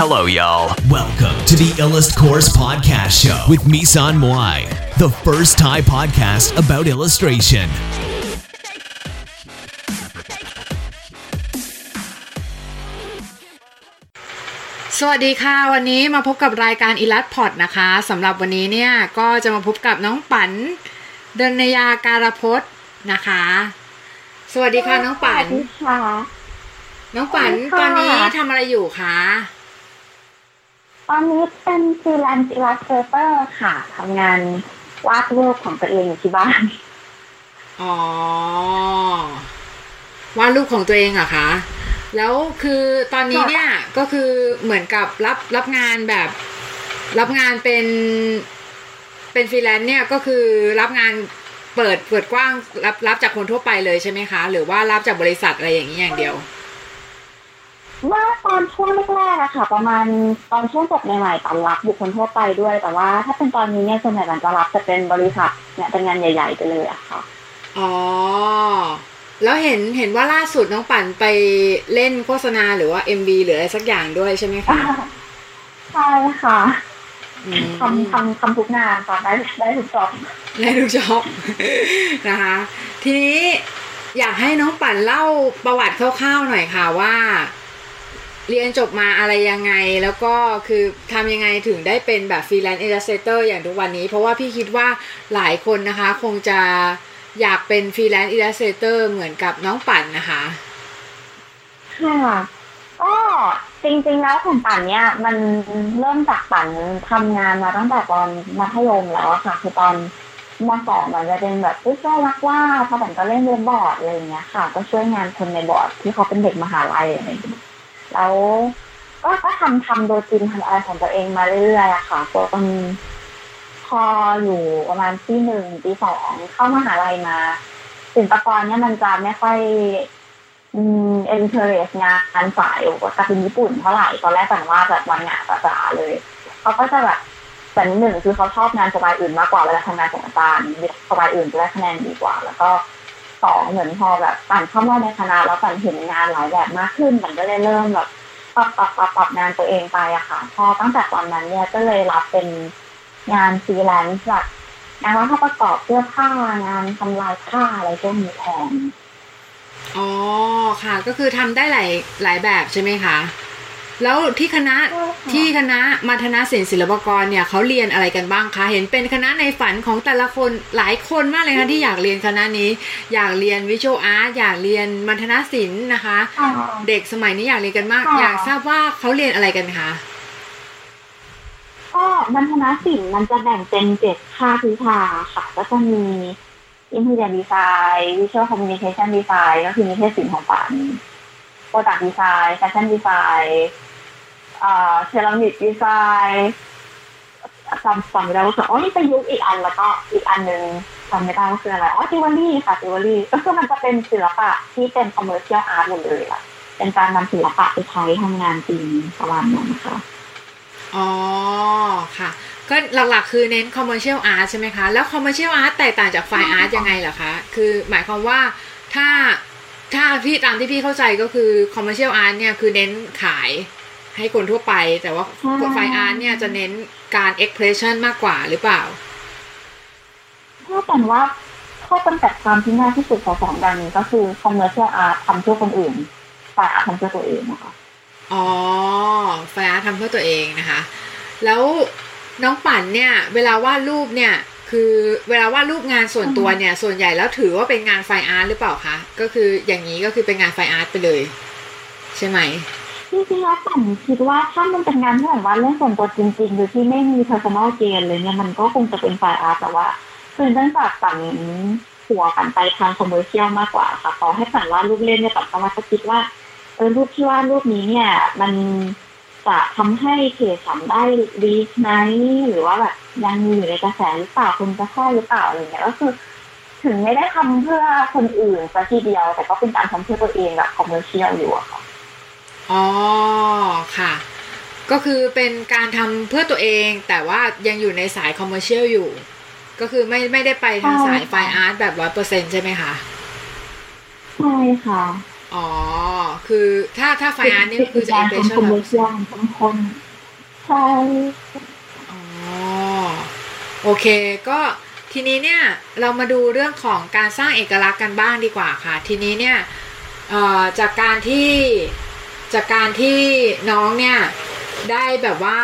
Hello, y'all. Welcome to the Illust Course Podcast Show with Misan Moai, the first Thai podcast about illustration. สวัสดีค่ะ วันนี้มาพบกับรายการอีลัดพอดนะคะสำหรับวันนี้เนี่ย ก็จะมาพบกับน้องปันเดนยาการพจน์นะคะ สวัสดีค่ะน้องปันสวัสดีค่ะ น้องปั๋นสวัสดีค่ะ ตอนนี้ทำอะไรอยู่คะ ตอนนี้เป็นฟรีแลนซ์ illustrator ค่ะทำงานวาดรูปของตัวเองอยู่ที่บ้าน อ๋อ วาดรูปของตัวเองเหรอะคะ แล้วคือตอนนี้เนี่ยก็คือเหมือนกับรับรับงานแบบ รับงานเป็นเป็นฟรีแลนซ์เนี่ยก็คือรับงานเปิดเปิดกว้างรับรับจากคนทั่วไปเลยใช่ไหมคะ หรือว่ารับจากบริษัทอะไรอย่างนี้อย่างเดียว เมื่อตอนช่วงแรกๆอะค่ะ ประมาณตอนช่วงจบใหม่ๆตอนรับบุคคลทั่วไปด้วย แต่ว่าถ้าเป็นตอนนี้เนี่ยส่วนใหญ่มันจะรับจะเป็นบริษัทเนี่ยเป็นงานใหญ่ ๆ ไปเลยอะค่ะอ๋อแล้วเห็นเห็นว่าล่าสุดน้องปั่นไปเล่นโฆษณาหรือว่า MV หรืออะไรสักอย่างด้วยใช่ไหมคะใช่ค่ะอืมททำทำทุกงานค่ะได้ได้ทุก jobได้ทุก job นะคะ ทีนี้อยากให้น้องปั๋นเล่าประวัติคร่าวๆหน่อยค่ะว่า เรียนจบมาอะไรยังไง แล้วก็คือทำยังไงถึงได้เป็นแบบฟรีแลนซ์ i l ล u สเตอร์อย่างทุกวันนี้ เพราะว่าพี่คิดว่าหลายคนนะคะ คงจะอยากเป็นฟรีแลนซ์ i l ล u สเตอร์เหมือนกับน้องปั่นนะคะค่ะก็จริงๆแล้วของปั่นเนี่ย มันเริ่มจากปั่นทำงานมาตั้งแต่ตอนมัธยมแล้วค่ะ คือตอนมสองมันจะเป็นแบบผู้ช่วยรักว่าพอปั่นก็เล่นเว็บบอร์ดอะไรอย่างเงี้ยค่ะ ก็ช่วยงานคนในบอร์ดที่เขาเป็นเด็กมหาลัยอะไรอย่างเงี้ย แล้วก็ก็ทำทำโดยจริงทำอะไรของตัวเองมาเรื่อยๆอะค่ะจนพออยู่ประมาณปีหนึ่งปีสองเข้ามหาลัยมาศิลปากรเนี่ยมันจะไม่ค่อยอืม interest งานสายการ์ตูนญี่ปุ่นเท่าไหร่ตอนแรกแต่ว่าแบบวันงานจ๋าเลยเขาก็จะแบบแต่หนึ่งคือเขาชอบงานสไตล์อื่นมากกว่าเวลาทำงานของอาจารย์สไตล์อื่นจะได้คะแนนดีกว่า แล้วก็ สองเหมือนพอแบบปั๋นเข้ามาในคณะแล้วปั๋นเห็นงานหลายแบบมากขึ้นปั๋นก็เลยเริ่มแบบปรับปรับปรับปรับงานตัวเองไปอะค่ะ พอตั้งแต่ตอนนั้นเนี่ยก็เลยรับเป็นงานฟรีแลนซ์แบบงานวาดภาพประกอบเสื้อผ้างานทำลายผ้าอะไรพวกนี้แทนอ๋อค่ะ ก็คือทำได้หลายหลายแบบใช่ไหมคะ แล้วที่คณะใช่ค่ะที่คณะมัณฑนศิลป์ศิลปากรเนี่ยเขาเรียนอะไรกันบ้างคะ เห็นเป็นคณะในฝันของแต่ละคนหลายคนมากเลยค่ะที่อยากเรียนคณะนี้ อยากเรียน visual art อยากเรียนมัณฑนศิลป์นะคะค่ะเด็กสมัยนี้อยากเรียนกันมากค่ะอยากทราบว่าเขาเรียนอะไรกันคะก็มัณฑนศิลป์มันจะแบ่งเป็นเจ็ดภาควิชาค่ะก็จะมี Interior Design Visual Communication Design ก็คือนิเทศศิลป์ของปั๋น Product Design Fashion Design อ่า Ceramic Design จำจำไม่ได้ว่าคืออ๋อนี่เป็นยุคอีกอันแล้วก็อีกอันหนึ่งจำไม่ได้ว่าคืออะไรอ๋อจิวเวลรี่ค่ะจิวเวลรี่ก็คือมันจะเป็นศิลปะที่เป็น commercial art หมดเลยอะเป็นการนำศิลปะไปใช้ทำงานจริงประมาณนั้นค่ะอ๋อค่ะ ก็หลักๆคือเน้น commercial art ใช่ไหมคะ แล้ว commercial art แตกต่างจาก fine art ยังไงเหรอคะ คือหมายความว่าถ้าถ้าพี่ตามที่พี่เข้าใจก็คือ commercial art เนี่ยคือเน้นขาย ให้คนทั่วไป แต่ว่าใช่ fine art เนี่ยจะเน้นการ expression มากกว่าหรือเปล่าถ้าแต่ว่าข้อจำกัดความที่ง่ายที่สุดของสองด้านนี้ก็คือ commercial art ทำเพื่อคนอื่น fine art ทำเพื่อตัวเองนะคะอ๋อ fine art ทำเพื่อตัวเองนะคะ แล้วน้องปั๋นเนี่ย เวลาวาดรูปเนี่ย คือเวลาวาดรูปงานส่วนตัวเนี่ย ส่วนใหญ่แล้วถือว่าเป็นงาน fine art หรือเปล่าคะก็คืออย่างนี้ก็คือเป็นงาน fine art ไปเลย ใช่ไหม จริงๆแล้วปั๋นคิดว่าถ้ามันเป็นงานที่แบบว่าเรื่องส่วนตัวจริงๆโดยที่ไม่มี personal gain เลยเนี่ยมันก็คงจะเป็น fine art แต่ว่าคือเนื่องจากปั่นหัวปั่นไปทาง commercial มากกว่าค่ะต่อให้ปั่นว่ารูปเล่นเนี่ยปั่นก็มักจะคิดว่าเออรูปที่วาดรูปนี้เนี่ย มันจะทำให้เพจสัมได้ดีไหมหรือว่าแบบยังมีอยู่ในกระแสหรือเปล่าคนจะเข้าหรือเปล่าอะไรเงี้ยก็คือถึงไม่ได้ทำเพื่อคนอื่นซะทีเดียว แต่ก็เป็นการทำเพื่อตัวเองแบบ commercial อยู่อะค่ะ อ๋อค่ะ ก็คือเป็นการทำเพื่อตัวเองแต่ว่ายังอยู่ในสายคอมเมอร์เชียลอยู่ ก็คือไม่ไม่ได้ไปทางสายไฟอาร์ตแบบร้อยเปอร์เซ็นใช่ไหมคะใช่ค่ะ อ๋อ คือถ้าถ้าไฟอาร์ตนี่ก็คือจะงาอินมเพรคสนชั่นคอมเมอร์เชียลทั้งคนใช่อ๋อโอเคก็ทีนี้เนี่ยเรามาดูเรื่องของการสร้างเอกลักษณ์กันบ้างดีกว่าค่ะ ทีนี้เนี่ยเอ่อจากการที่ จากการที่น้องเนี่ยได้แบบว่า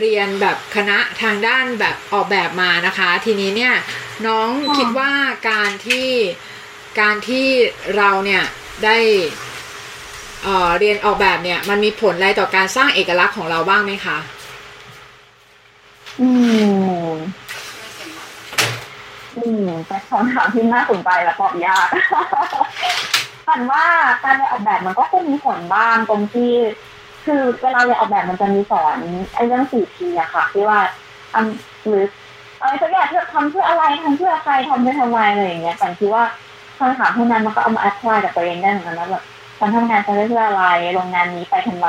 เรียนแบบคณะทางด้านแบบออกแบบมานะคะ ทีนี้เนี่ยน้องคิดว่าการที่การที่เราเนี่ยได้เอ่อเรียนออกแบบเนี่ย มันมีผลอะไรต่อการสร้างเอกลักษณ์ของเราบ้างไหมคะอืมอืมเป็นคำถามที่น่าสนใจและตอบยาก ปันว่าการเรียนออกแบบมันก็คงมีผลบ้างตรงที่ คือเวลาเรียนออกแบบมันจะมีสอนไอ้เรื่องสี่ทีอะค่ะ ที่ว่าทำหรืออะไรสักอย่างที่ทำเพื่ออะไรทำเพื่อใครทำเพื่อทำไมอะไรอย่างเงี้ยปันคิดว่าคำถามพวกนั้นมันก็เอามาแอพพลายกับตัวเองได้เหมือนกันนะแบบการทำงานจะได้เพื่ออะไรโรงงานนี้ไปทำไม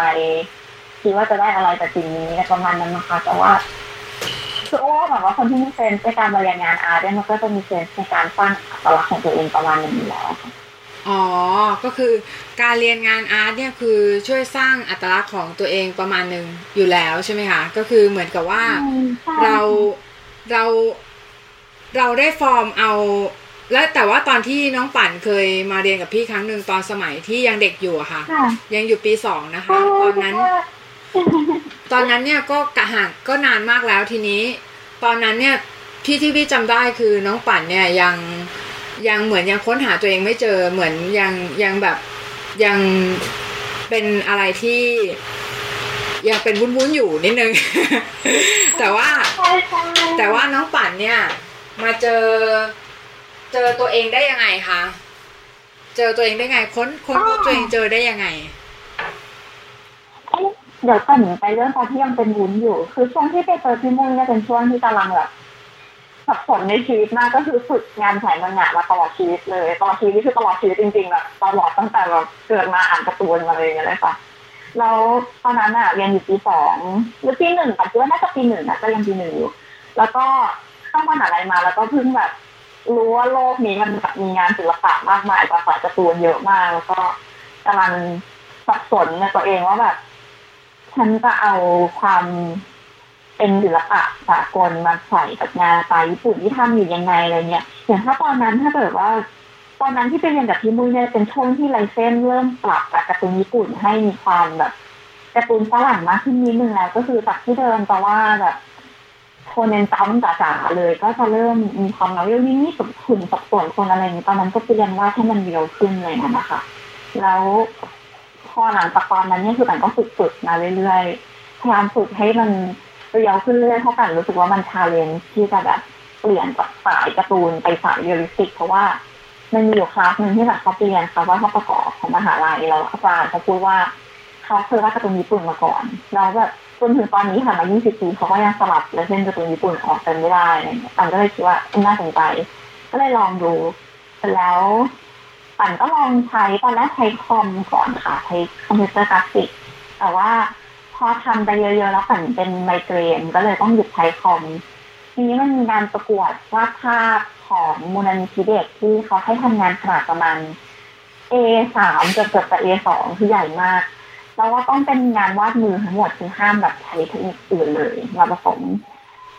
คิดว่าจะได้อะไรจากสิ่งนี้ประมาณนั้นนะคะแต่ว่าคือโอ้แบบว่าคนที่มีเซนส์ในการบริหารงานอาร์ตเนี่ยมันก็จะมีเซนส์ในการสร้างอัตลักษณ์ของตัวเองประมาณนึงอยู่แล้วค่ะ อ๋อ ก็คือการเรียนงานอาร์ตเนี่ยคือช่วยสร้างอัตลักษณ์ของตัวเองประมาณหนึ่งอยู่แล้วใช่ไหมคะ ก็คือเหมือนกับว่าเราเราเราได้ฟอร์มเอา และแต่ว่าตอนที่น้องปั่นเคยมาเรียนกับพี่ครั้งหนึ่งตอนสมัยที่ยังเด็กอยู่อะค่ะค่ะยังอยู่ปีสองนะคะ ตอนนั้น ตอนนั้นเนี่ยก็กะห่างก็นานมากแล้วทีนี้ ตอนนั้นเนี่ยที่ที่พี่จำได้คือน้องปั่นเนี่ยยัง ยังเหมือนยังค้นหาตัวเองไม่เจอเหมือนยังยังแบบยังเป็นอะไรที่ยังเป็นวุ้นๆอยู่นิดนึง แต่ว่าแต่ว่าน้องปั่นเนี่ย มาเจอเจอตัวเองได้ยังไงคะเจอตัวเองได้ไงค้นค้นพบตัวเองเจอได้ยังไงเอ๊ะเดี๋ยวก่อนไปเรื่องตอนที่ยังเป็นวุ้นอยู่ คือช่วงที่ไปเจอพี่มุ่งเนี่ยเป็นช่วงที่กำลังแบบ สับสนในชีวิตมากก็คือฝึกงานถ่ายมังงะมาตลอดชีวิตเลยตลอดชีวิตคือตลอดชีวิตจริงๆแบบตลอดตั้งแต่แบบเกิดมาอ่านการ์ตูนมาเลยอย่างเงี้ยเลยค่ะแล้วตอนนั้นอะเรียนอยู่ปีสองหรือปีหนึ่งแต่คิดว่าน่าจะปีหนึ่งนะก็ยังปีหนึ่งอยู่แล้วก็เข้ามหาลัยมาแล้วก็เพิ่งแบบรู้ว่าโลกนี้มันแบบมีงานศิลปะมากมายภาษาการ์ตูนเยอะมาก แล้วก็กำลังสับสนในตัวเองว่าแบบฉันจะเอาความ เป็นศิลปะสากลมาใส่กับงานไตล์ญี่ปุ่นที่ทำอยู่ยังไงอะไรเงี้ยอย่างถ้าตอนนั้นถ้าเกิดว่า ตอนนั้นที่ไปเรียนกับพี่มุ้ยเนี่ยเป็นช่วงที่ไลเซนเริ่มปรับจากการ์ตูนญี่ปุ่นให้มีความแบบการ์ตูนฝรั่งมากขึ้นนิดนึงแล้วก็คือจากที่เดิมแต่ว่าแบบโทนเน้นซ้ำจ๋าๆเลยก็จะเริ่มมีความเงาเรื่องนี้กับขุนสับสนคนอะไรอย่างนี้ตอนนั้นก็ไปเรียนว่าให้มันเรียวขึ้นเลยนะคะ แล้วพอหลังจากตอนนั้นเนี่ยคือแต่ก็ฝึกฝึกมาเรื่อยๆพยายามฝึกให้มัน real ขึ้นเรื่อยๆเพราะปั๋นรู้สึกว่ามัน challenge ที่จะแบบเปลี่ยนจากสายการ์ตูนไปสาย realistic เพราะว่ามันมีอยู่คลาสหนึ่งที่แบบเขาเรียนค่ะวาดภาพประกอบของมหาลัยแล้วอาจารย์เขาพูดว่าเขาเคยวาดการ์ตูนญี่ปุ่นมาก่อนแล้วแบบจนถึงตอนนี้ผ่านมา 20 ปีเขาก็ยังสลัดลายเส้นการ์ตูนญี่ปุ่นออกกันไม่ได้อะไรเงี้ยปั๋นก็เลยคิดว่าน่าสนใจ ก็เลยลองดูแล้วปั๋นก็ลองใช้ตอนแรกใช้คอมก่อนค่ะใช้คอมพิวเตอร์กราฟิกแต่ว่า พอทำไปเยอะๆแล้วปั๋นเป็นไมเกรนก็เลยต้องหยุดใช้คอมทีนี้มันมีงานประกวดวาดภาพของมูลนิธิเด็กที่เขาให้ทำงานขนาดประมาณ A สามเกือบเกือบจะ A สองคือใหญ่มากแล้วว่าต้องเป็นงานวาดมือทั้งหมดคือห้ามแบบใช้เทคนิคอื่นเลยมาผสม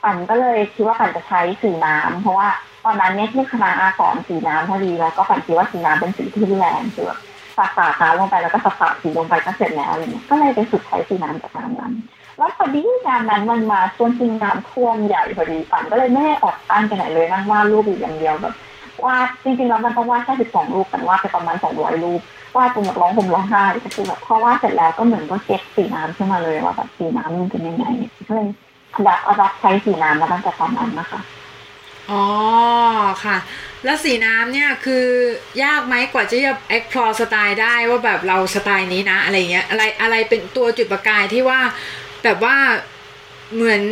ปั่นก็เลยคิดว่าปั่นจะใช้สีน้ำเพราะว่าตอนนั้นเนี่ยที่คณะอาสอนสีน้ำพอดีแล้วก็ปั่นคิดว่าสีน้ำเป็นสีที่แรงคือ สาดสาดน้ำลงไปแล้วก็สาดสาดสีลงไปก็เสร็จแล้วอะไรเงี้ยก็เลยไปฝึกใช้สีน้ำจากงานนั้นแล้วพอดีงานนั้นมันมาช่วงที่น้ำท่วมใหญ่พอดีปั่นก็เลยไม่ได้อดตั้งไปไหนเลยนั่งวาดรูปอยู่อย่างเดียวแบบวาดจริงๆแล้วมันต้องวาดแค่สิบสองรูปปั่วาดไปประมาณสองร้อยรูปวาดจนแบบร้องห่มร้องไห้ก็คือแบบพอวาดเสร็จแล้วก็เหมือนก็เก็ตสีน้ำขึ้นมาเลยว่าแบบสีน้ำมันเป็นยังไงก็เลยดับเอาดับใช้สีน้ำมาตั้งแต่ตอนนั้นนะคะ อ๋อค่ะ แล้วสีน้ำเนี่ยคือยากไหมกว่าจะจะ explore สไตล์ได้ว่าแบบเราสไตล์นี้นะ อะไรเงี้ยอะไรอะไรเป็นตัวจุดประกายที่ว่าแบบว่าเหมือน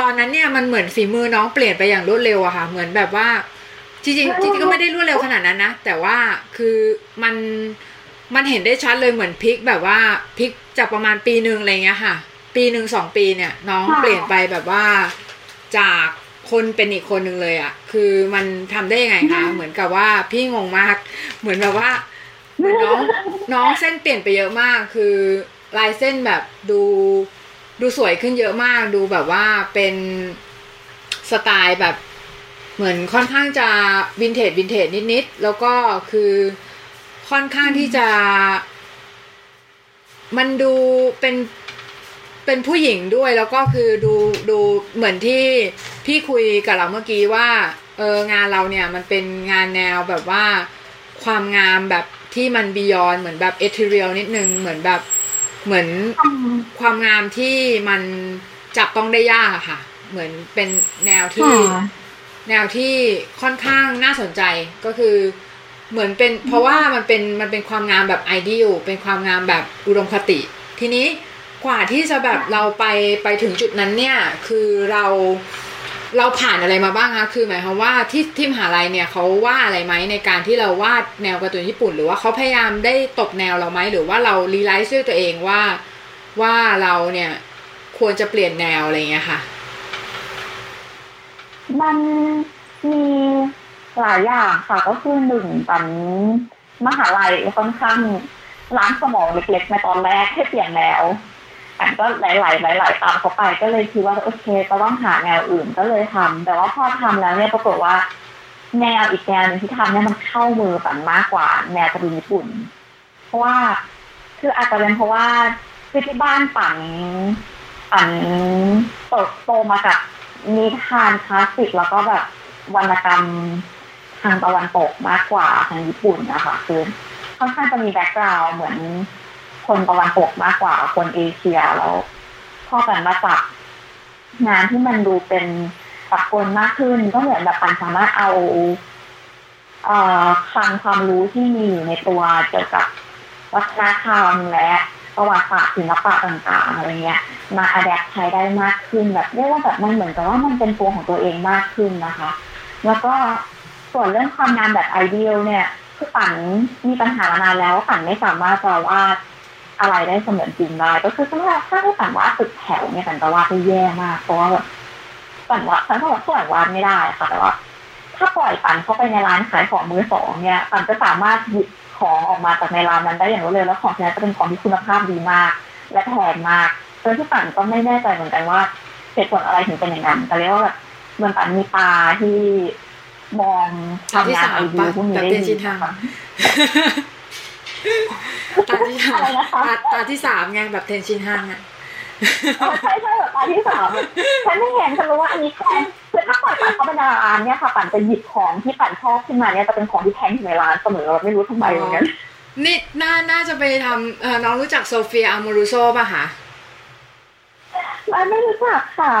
ตอนนั้นเนี่ยมันเหมือนฝีมือน้องเปลี่ยนไปอย่างรวดเร็วอะค่ะ เหมือนแบบว่าจริงๆจริงๆก็ไม่ได้รวดเร็วขนาดนั้นนะ แต่ว่าคือมันมันเห็นได้ชัดเลยเหมือนพลิกแบบว่าพลิกจากประมาณปีหนึ่งอะไรเงี้ยค่ะ ปีหนึ่งสองปีเนี่ย น้องค่ะเปลี่ยนไปแบบว่าจาก คนเป็นอีกคนหนึ่งเลยอะคือมันทำได้ยังไงคะเหมือนกับว่าพี่งงมาก เหมือนแบบว่าน้องน้องเส้นเปลี่ยนไปเยอะมาก คือลายเส้นแบบดูดูสวยขึ้นเยอะมาก ดูแบบว่าเป็นสไตล์แบบเหมือนค่อนข้างจะวินเทจวินเทจนิดๆแล้วก็คือค่อนข้างที่จะ มันดูเป็นเป็นผู้หญิงด้วย แล้วก็คือดูดูเหมือนที่ พี่คุยกับเราเมื่อกี้ว่าเอองานเราเนี่ยมันเป็นงานแนวแบบว่าความงามแบบที่มันบียอนเหมือนแบบเอทเรียลนิดนึงเหมือนแบบเหมือนความงามที่มันจับต้องได้ยากอะค่ะ เหมือนเป็นแนวที่ค่ะแนวที่ค่อนข้างน่าสนใจก็คือเหมือนเป็นเพราะว่ามันเป็นมันเป็นความงามแบบไอเดียลเป็นความงามแบบอุดมคติ ทีนี้กว่าที่จะแบบเราไปไปถึงจุดนั้นเนี่ย คือเรา เราผ่านอะไรมาบ้างคะคือหมายความว่าที่ที่มหาลัยเนี่ยเขาว่าอะไรไหมในการที่เราวาดแนวการ์ตูนญี่ปุ่น หรือว่าเขาพยายามได้ตกแนวเราไหมหรือว่าเรารีไลซ์ด้วยตัวเองว่าว่าเราเนี่ยควรจะเปลี่ยนแนวอะไรเงี้ยค่ะ มันมีหลายอย่างค่ะก็คือหนึ่งตอนมหาลัยค่อนข้างล้างสมองเล็กๆในตอนแรกให้เปลี่ยนแนว อันก็หลายๆหลายๆตามเขาไปก็เลยคิดว่าโอเคก็ต้องหาแนวอื่นก็เลยทำแต่ว่าพอทำแล้วเนี่ยปรากฏว่าแนวอีกแนวหนึ่งที่ทำเนี่ยมันเข้ามือปันมากกว่า แนวการ์ตูนญี่ปุ่น เพราะว่าคืออาจจะเป็นเพราะว่าคือที่บ้านปั๋นปั๋นเติบโตมากับนิทานคลาสสิกแล้วก็แบบวรรณกรรมทางตะวันตกมากกว่าทางญี่ปุ่นนะคะคือค่อนข้างจะมี background เหมือน คนตะวันตกมากกว่าคนเอเชียแล้วพอปั๋นมาจับงานที่มันดูเป็นสากลมากขึ้น ก็เหมือนแบบปั๋นสามารถเอาเอ่อคลังความรู้ที่มีอยู่ในตัวเกี่ยวกับวัฒนธรรมและประวัติศาสตร์ศิลปะต่างๆอะไรเงี้ย มาอัดแอปใช้ได้มากขึ้นแบบเรียกว่าแบบมันเหมือนกับว่ามันเป็นตัวของตัวเองมากขึ้นนะคะ แล้วก็ส่วนเรื่องความงามแบบไอเดียลเนี่ยคือปั่นมีปัญหามานานแล้วว่าปั่นไม่สามารถจะวาด อะไรได้เสมือนจริงได้ก็คือถ้าถ้าให้ปั่นวาดตึกแถวเนี่ยปั่นจะวาดได้แย่มากเพราะว่าแบบปั่นวาดปั่นก็แบบปั่นวาดไม่ได้ค่ะแต่ว่า ถ้าปล่อยปั่นเข้าไปในร้านขายของมือสองเนี่ยปั่นจะสามารถหยิบของออกมาจากในร้านนั้นได้อย่างรวดเร็วแล้วของที่นั้นจะเป็นของที่คุณภาพดีมาก และแพงมากโดยที่ปั่นก็ไม่แน่ใจเหมือนกันว่าเหตุผลอะไรถึงเป็นอย่างนั้นแต่เรียกว่าแบบเหมันปั่นมีตาที่มองทำงานไอเดียพวกนี้ได้ดีค่ะ ตาที่สามอะไรนะคะตาตาที่สามไงแบบเทนชินฮังอะเออใช่ใช่แบบตาที่สามอะฉันไม่เห็นฉันรู้ว่าอันนี้แพงคือถ้าปล่อยปั๋นเข้าไปในร้านเนี่ยค่ะปั่นจะหยิบของที่ปั๋นชอบขึ้นมาเนี่ยจะเป็นของที่แพงที่สุดในร้านเสมอไม่รู้ทำไมเหมือนกันนี่น่าน่าจะไปทำเอ่อน้องรู้จัก Sophia Amoruso ป่ะคะร้านไม่รู้จักค่ะ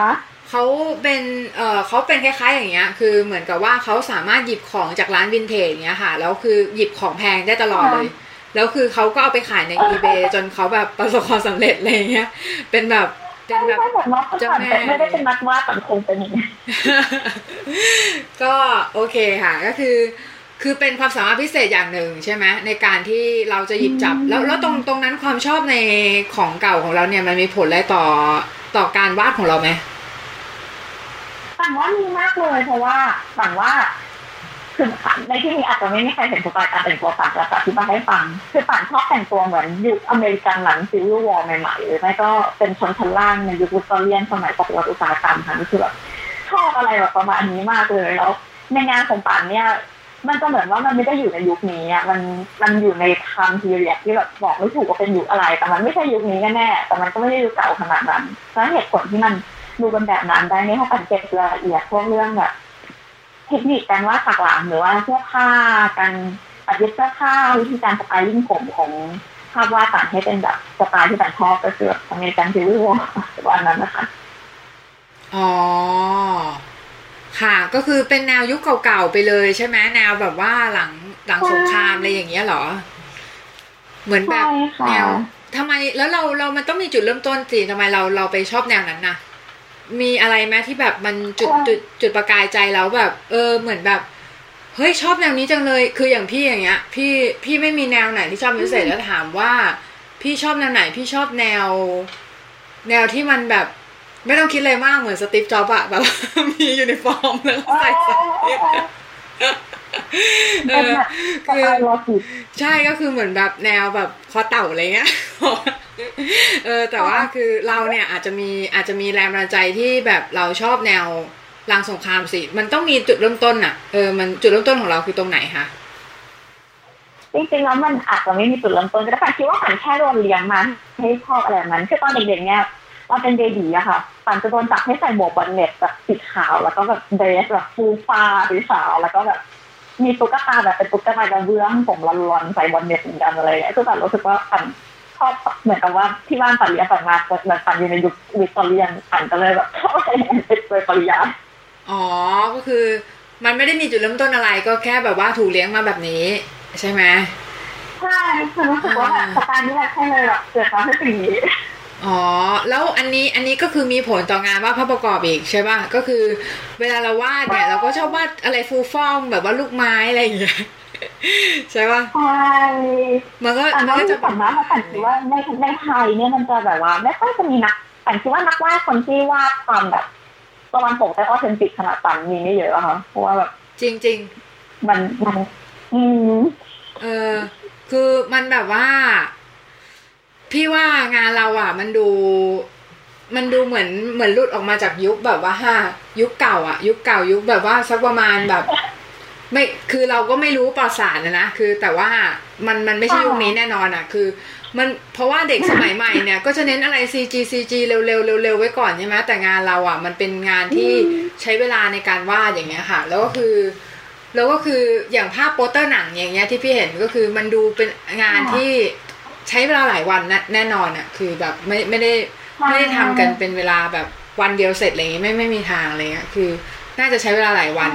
เขาเป็นเอ่อเขาเป็นคล้ายๆอย่างเงี้ย คือเหมือนกับว่าเขาสามารถหยิบของจากร้านวินเทจอย่างเงี้ยค่ะ แล้วคือหยิบของแพงได้ตลอดเลย แล้วคือเขาก็เอาไปขายใน eBay จนเขาแบบประสบความสำเร็จอะไรอย่างเงี้ย เป็นแบบเป็นไม่แบบใช่แบบว่าปั่นเป็นไม่ได้เป็นนักวาดปั่นคงเป็นอย่างนี้ก็โอเคค่ะ ก็คือ คือเป็นความสามารถพิเศษอย่างหนึ่งใช่ไหมในการที่เราจะหยิบจับ แล้วแล้วตรงตรงนั้นความชอบในของเก่าของเราเนี่ยมันมีผลอะไรต่อต่อการวาดของเราไหมปั่นว่ามีมากเลยเพราะว่าปั่นว่า คือในที่นี้อาจจะไม่มีใครเห็นสไตล์การแต่งตัวปั๋นแต่อธิบายให้ฟัง คือปั๋นชอบแต่งตัวเหมือนยุคอเมริกันหลัง Civil War ใหม่ๆหรือไม่ก็เป็นชนชั้นล่างในยุควิกตอเรียนสมัยปฏิวัติอุตสาหกรรมค่ะนี่คือแบบชอบอะไรแบบประมาณนี้มากเลยแล้วในงานของปั๋นเนี่ยมันจะเหมือนว่ามันไม่ได้อยู่ในยุคนี้อะมันมันอยู่ใน time period ที่แบบบอกไม่ถูกว่าเป็นยุคอะไร แต่มันไม่ใช่ยุคนี้แน่ๆแต่มันก็ไม่ได้ยุคเก่าขนาดนั้นแล้วเหตุผลที่มันดูเป็นแบบนั้นได้เนี่ยเพราะปั๋นเก็บรายละเอียดพวกเรื่องแบบ เทคนิคการวาดฉากหลังหรือว่าเสื้อผ้าการตัดเย็บเสื้อผ้าวิธีการ styling ผมของภาพวาดต่างให้เป็นแบบสไตล์ที่ปั๋นชอบก็คือแบบอเมริกันฟิวววันนั้นนะคะอ๋อค่ะ ก็คือเป็นแนวยุคเก่าๆไปเลยใช่ไหมแนวแบบว่าหลังหลังสงครามอะไรอย่างเงี้ยเหรอ เหมือนแบบใช่ค่ะแนวทำไมแล้วเราเรามันต้องมีจุดเริ่มต้นสิทำไมเราเราไปชอบแนวนั้นน่ะ มีอะไรไหมที่แบบมันจุดจุดจุดประกายใจแล้วแบบ เออเหมือนแบบเฮ้ยชอบแนวนี้จังเลย คืออย่างพี่อย่างเงี้ย พี่พี่ไม่มีแนวไหนที่ชอบเป็นพิเศษแล้วถามว่า พี่ชอบแนวไหน พี่ชอบแนว แนวที่มันแบบ ไม่ต้องคิดอะไรมากเหมือน Steve Jobs อะแบบ มียูนิฟอร์มแล้วก็ใส่ใส่ เป็นแบบสไตล์ logic ใช่ก็คือเหมือนแบบแนวแบบคอเต่าอะไรเงี้ยเออแต่ว่าคือเราเนี่ยอาจจะมีอาจจะมีแรงบันดาลใจที่แบบเราชอบแนวหลังสงครามสิ มันต้องมีจุดเริ่มต้นอะเออมันจุดเริ่มต้นของเราคือตรงไหนคะจริงๆแล้วมันอาจจะไม่มีจุดเริ่มต้นก็ได้ค่ะคิดว่าปั๋นแค่โดนเลี้ยงมาให้ชอบอะไรแบบนั้นคือตอนเด็กๆเนี่ยตอนเป็น baby อะค่ะปั๋นจะโดนจับให้ใส่หมวก bonnet แบบสีขาวแล้วก็แบบเดรสแบบฟูฟ้าสีขาวแล้วก็แบบ มีตุ๊กตาแบบเป็นตุ๊กตากระเบื้องผมลอนๆใส่ bonnet เหมือนกันอะไรอย่างเงี้ยคือปั๋นรู้สึกว่าปั๋นชอบเหมือนกับว่าที่บ้านปั๋นเลี้ยงปั๋นมาเหมือนปั๋นอยู่ในยุควิกตอเรียนฝั๋นก็เลยแบบชอบอะไรอย่างเงี้ยเป็นโดยปริยายอ๋อก็คือมันไม่ได้มีจุดเริ่มต้นอะไรก็แค่แบบว่าถูกเลี้ยงมาแบบนี้ ใช่ไหมใช่คือรู้สึกว่าแบบสไตล์นี้แหละแค่เลยแบบเกิดมาเพื่อสิ่งนี้ อ๋อ แล้วอันนี้อันนี้ก็คือมีผลต่องานวาดภาพประกอบอีกใช่ป่ะ ก็คือ เวลาเราวาดเนี่ยเราก็ชอบวาดอะไรฟูฟ่องแบบว่าลูกไม้อะไรอย่างเงี้ยใช่ป่ะใช่มันก็แต่มันว่าก็ที่จะสำนักมาแต่คิดว่าในในไทยเนี่ยมันจะแบบว่า ไม่ค่อยจะมีนักแต่คิดว่านักวาดคนที่วาดความแบบตะวันตกแต่ออเทนติกขนาดตันมีไม่เยอะอะค่ะเพราะว่าแบบจริงจริงมันมัน อืมๆเออคือมันแบบว่า พี่ว่างานเราอะ มันดูมันดูเหมือนเหมือนหลุดออกมาจากยุคแบบว่าห้ายุคเก่าอะ ยุคเก่ายุคแบบว่าสักประมาณแบบ ไม่คือเราก็ไม่รู้ประสานนะนะคือแต่ว่ามันมันไม่ใช่ยุคนี้แน่นอนอะ คือ มันเพราะว่าเด็กสมัยใหม่เนี่ย ก็จะเน้นอะไร CG CG เร็วๆเร็วๆไว้ก่อนใช่ไหมแต่งานเราอะ มันเป็นงานที่ใช้เวลาในการวาดอย่างเงี้ยค่ะ แล้วก็คือแล้วก็คืออย่างภาพโปสเตอร์หนังอย่างเงี้ยที่พี่เห็นก็คือมันดูเป็นงานที่ ใช้เวลาหลายวันนะแน่นอนอะคือแบบไม่ไม่ได้ไม่ได้ทำกันเป็นเวลาแบบวันเดียวเสร็จอะไรเงี้ยไม่ไม่มีทางอะไรเงี้ยคือ น่าจะใช้เวลาหลายวัน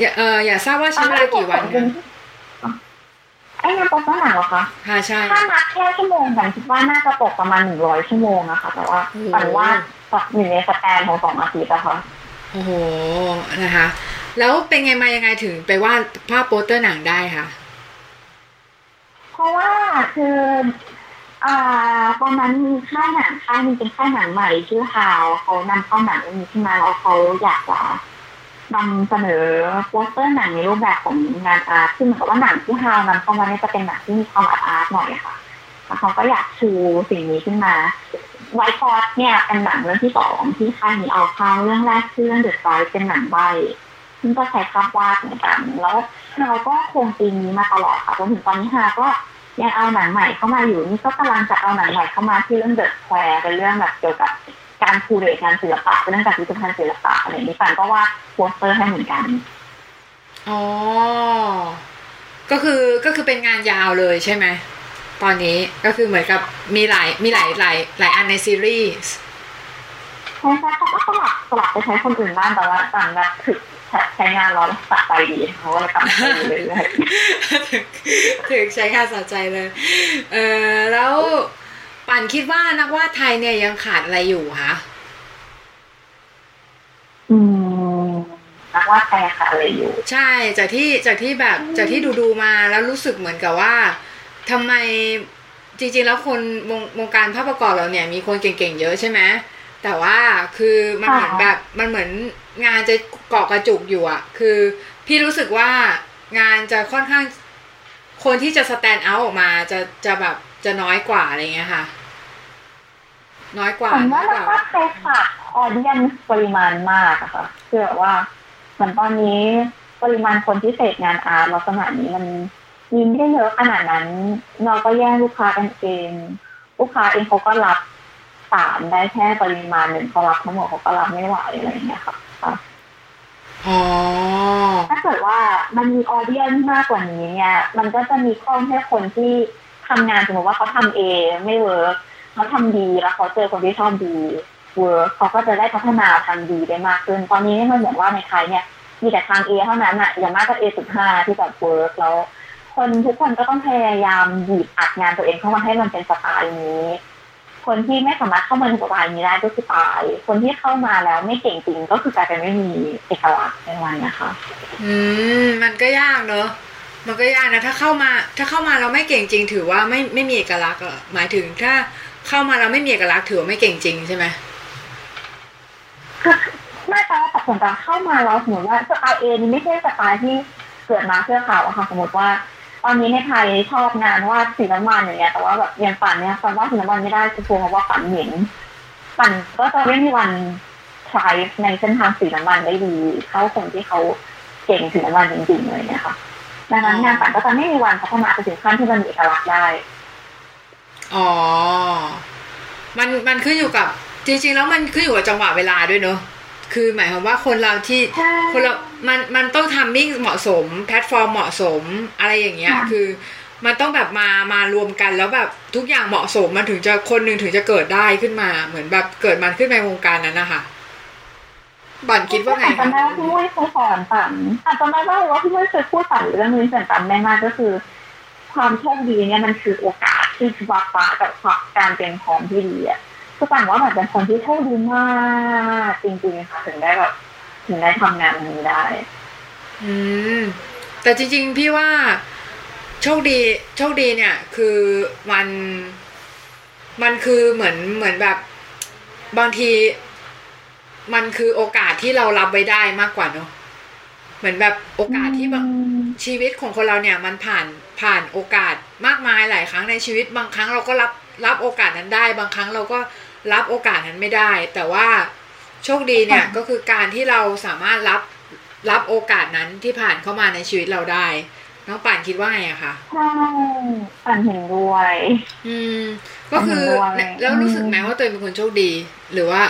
อย่าเอออยากทราบว่าใช้เวลากี่วันคะไอ้งานโปสเตอร์หนังเหรอคะค่ะใช่ถ้านับแค่ชั่วโมงแต่คิดว่าน่าจะตกประมาณหนึ่งร้อยชั่วโมงนะคะ แต่ว่าโอ้โหปั๋นว่าอยู่ใน span ของสองอาทิตย์อะค่ะโอ้โหนะคะ แล้วเป็นไงมายังไงถึงไปวาดภาพโปสเตอร์หนังได้คะเพ ราะว่าคืออ่าตอนนั้นมีค่ายหนังค่ายนึงเป็นค่ายหนังใหม่ชื่อ HAL เขานำเข้าหนังเรื่องนี้ขึ้นมาแล้วเขาอยากจะนำเสนอโปสเตอร์หนังในรูปแบบของงาน art ซึ่งเหมือนกับว่าหนังที่ HAL นำเข้ามาเนี่ยจะเป็นหนังที่มีความ art หน่อยค่ะแล้วเขาก็อยากชูสิ่งนี้ขึ้นมา White God เนี่ยเป็นหนังเรื่องที่สองที่ค่ายนี้เอาเข้าเรื่องแรกชื่อเรื่อง The Tribe เป็นหนังใบ้ซึ่งก็ใช้ภาพวาดเหมือนกัน แล้วเราก็คงธีมนี้มาตลอดค่ะจนถึงตอนนี้ HAL ก็ ยังเอาหนังใหม่เข้ามาอยู่นี่ก็กำลังจะเอาหนังใหม่เข้ามาที่เรื่อง The Square เป็นเรื่องแบบเกี่ยวกับการ curate งานศิลปะเป็นเรื่องจากพิพิธภัณฑ์ศิลปะอะไรอย่างนี้ปั๋นก็วาดโปสเตอร์ให้เหมือนกันอ๋อก็คือก็คือเป็นงานยาวเลยใช่ไหมตอนนี้ก็คือเหมือนกับมีหลายมีหลายหลายหลายอันในซีรีส์ใช่ใช่เขาก็สลับสลับไปใช้คนอื่นบ้างแต่ว่าปันแบบถึก ใช้งานเราแล้วสะใจดีเขาก็เลยกลับมาใช้อยู่เรื่อยๆถึงใช้ค่าสะใจเลย เออแล้วปั่นคิดว่านักวาดไทยเนี่ยยังขาดอะไรอยู่คะอืมนักวาดไทยค่ะอะไรอยู่ ใช่จากที่จากที่แบบจากที่ดูดูๆมาแล้วรู้สึกเหมือนกับว่าทำไมจริงๆแล้วคนวงวงการภาพประกอบเราเนี่ย มีคนเก่งๆเยอะใช่ไหม แต่ว่าคือมันเหมือนค่ะแบบมันเหมือนงานจะเกาะกระจุกอยู่อะคือพี่รู้สึกว่างานจะค่อนข้างคนที่จะสแตนด์เอาท์ออกมาจะจะแบบจะน้อยกว่าอะไรเงี้ยค่ะ น้อยกว่าผมน้ว่าอยกเราว่าก็เคยขาดออเดียนปริมาณมากอะค่ะคือแบบว่าเหมือนตอนนี้ปริมาณคนที่เสพงานอาร์ตลักษณะนี้มันมีไม่ได้เยอะขนาดนั้น เราก็แย่งลูกค้ากันเองลูกค้าเองเขาก็รับ สารได้แค่ปริมาณหนึ่งเขารับทั้งหมดเขาก็รับไม่ไหวอะไรอย่างเงี้ยค่ะอ๋อถ้าเกิดว่ามันมี audience มากกว่านี้เนี่ย มันก็จะมีข้อให้คนที่ทำงานสมมติว่าเขาทำ A ไม่ work เขาทำ B แล้วเขาเจอคนที่ชอบ B work เขาก็จะได้พัฒนาทาง B ได้มากขึ้น ตอนนี้มันเหมือนว่าในไทยเนี่ย มีแต่ทางเอเท่านั้นอะอย่างมากก็เอสุดห้าที่แบบ work แล้ว คนทุกคนก็ต้องพยายามบีบอัดงานตัวเองเข้ามาให้มันเป็นสไตล์นี้ คนที่ไม่สามารถเข้ามาในสไตล์นี้ได้ก็คือตาย คนที่เข้ามาแล้วไม่เก่งจริงก็คือกลายเป็นไม่มีเอกลักษณ์ในวันนะคะ อืมมันก็ยากเนอะมันก็ยากนะถ้าเข้ามา ถ้าเข้ามาเราไม่เก่งจริง ถือว่าไม่ไม่มีเอกลักษณ์อะหมายถึงถ้าเข้ามาเราไม่มีเอกลักษณ์ถือว่าไม่เก่งจริงใช่ไหมคือไม่แต่ว่าแต่ผลการเข้ามาแล้วสมมติว่าสไตล์เอนี่ไม่ใช่สไตล์ที่เกิดมาเพื่อเขาอะค่ะสมมติว่า ตอนนี้ในไทยชอบงานวาดสีน้ำมันอย่างเงี้ยแต่ว่าแบบยังปั่นเนี่ยตอนวาดสีน้ำมันไม่ได้คือเพราะว่าปั่นเหม็นปั่นก็จะไม่มีวันใช้ในเส้นทางสีน้ำมันได้ดีเท่าคนที่เขาเก่งสีน้ำมันจริงๆเลยเนี่ยค่ะดังนั้นงานปั่นก็จะไม่มีวันพัฒนาไปถึงขั้นที่มันมีเอกลักษณ์ได้ อ๋อ มันมันขึ้นอยู่กับจริงๆแล้วมันขึ้นอยู่กับจังหวะเวลาด้วยเนอะ คือหมายความว่าคนเราที่ใช่คนเรามันมันต้องทำมิ่งเหมาะสม แพลตฟอร์มเหมาะสมอะไรอย่างเงี้ยค่ะคือมันต้องแบบมามารวมกันแล้วแบบทุกอย่างเหมาะสมมันถึงจะคนหนึ่งถึงจะเกิดได้ขึ้นมา เหมือนแบบเกิดมันขึ้นในวงการนั้นนะคะบันคิดว่าไงจำได้ว่าพี่มุ้ยเคยสอนปั่นแต่จำได้ว่าว่าพี่มุ้ยเคยพูดปั่นเรื่องนี้เสร็จปั่นได้มากก็คือ ความโชคดีเนี่ยมันคือโอกาสที่ฟ้าฟ้ากับการเตรียมพร้อมที่ดีอะ คือปั่นว่าแบบเป็นคนที่โชคดีมากจริงๆค่ะถึงได้แบบถึงได้ทำงานนี้ได้ อืม แต่จริง ๆ พี่ว่าโชคดี โชคดีเนี่ย คือมันมันคือเหมือนเหมือนแบบบางที มันคือโอกาสที่เรารับไว้ได้มากกว่าเนอะเหมือนแบบโอกาสที่บางชีวิตของคนเราเนี่ย มันผ่านผ่านโอกาสมากมายหลายครั้งในชีวิตบางครั้งเราก็รับรับโอกาสนั้นได้ บางครั้งเราก็ รับโอกาสนั้นไม่ได้ แต่ว่าโชคดีเนี่ยค่ะก็คือการที่เราสามารถรับรับโอกาสนั้นที่ผ่านเข้ามาในชีวิตเราได้ น้องป่านคิดว่าไงอะคะใช่ปั่นเห็นด้วย อืม ก็คือเห็นด้วยแล้วรู้สึกไหมว่าตัวเองเป็นคนโชคดี หรือว่า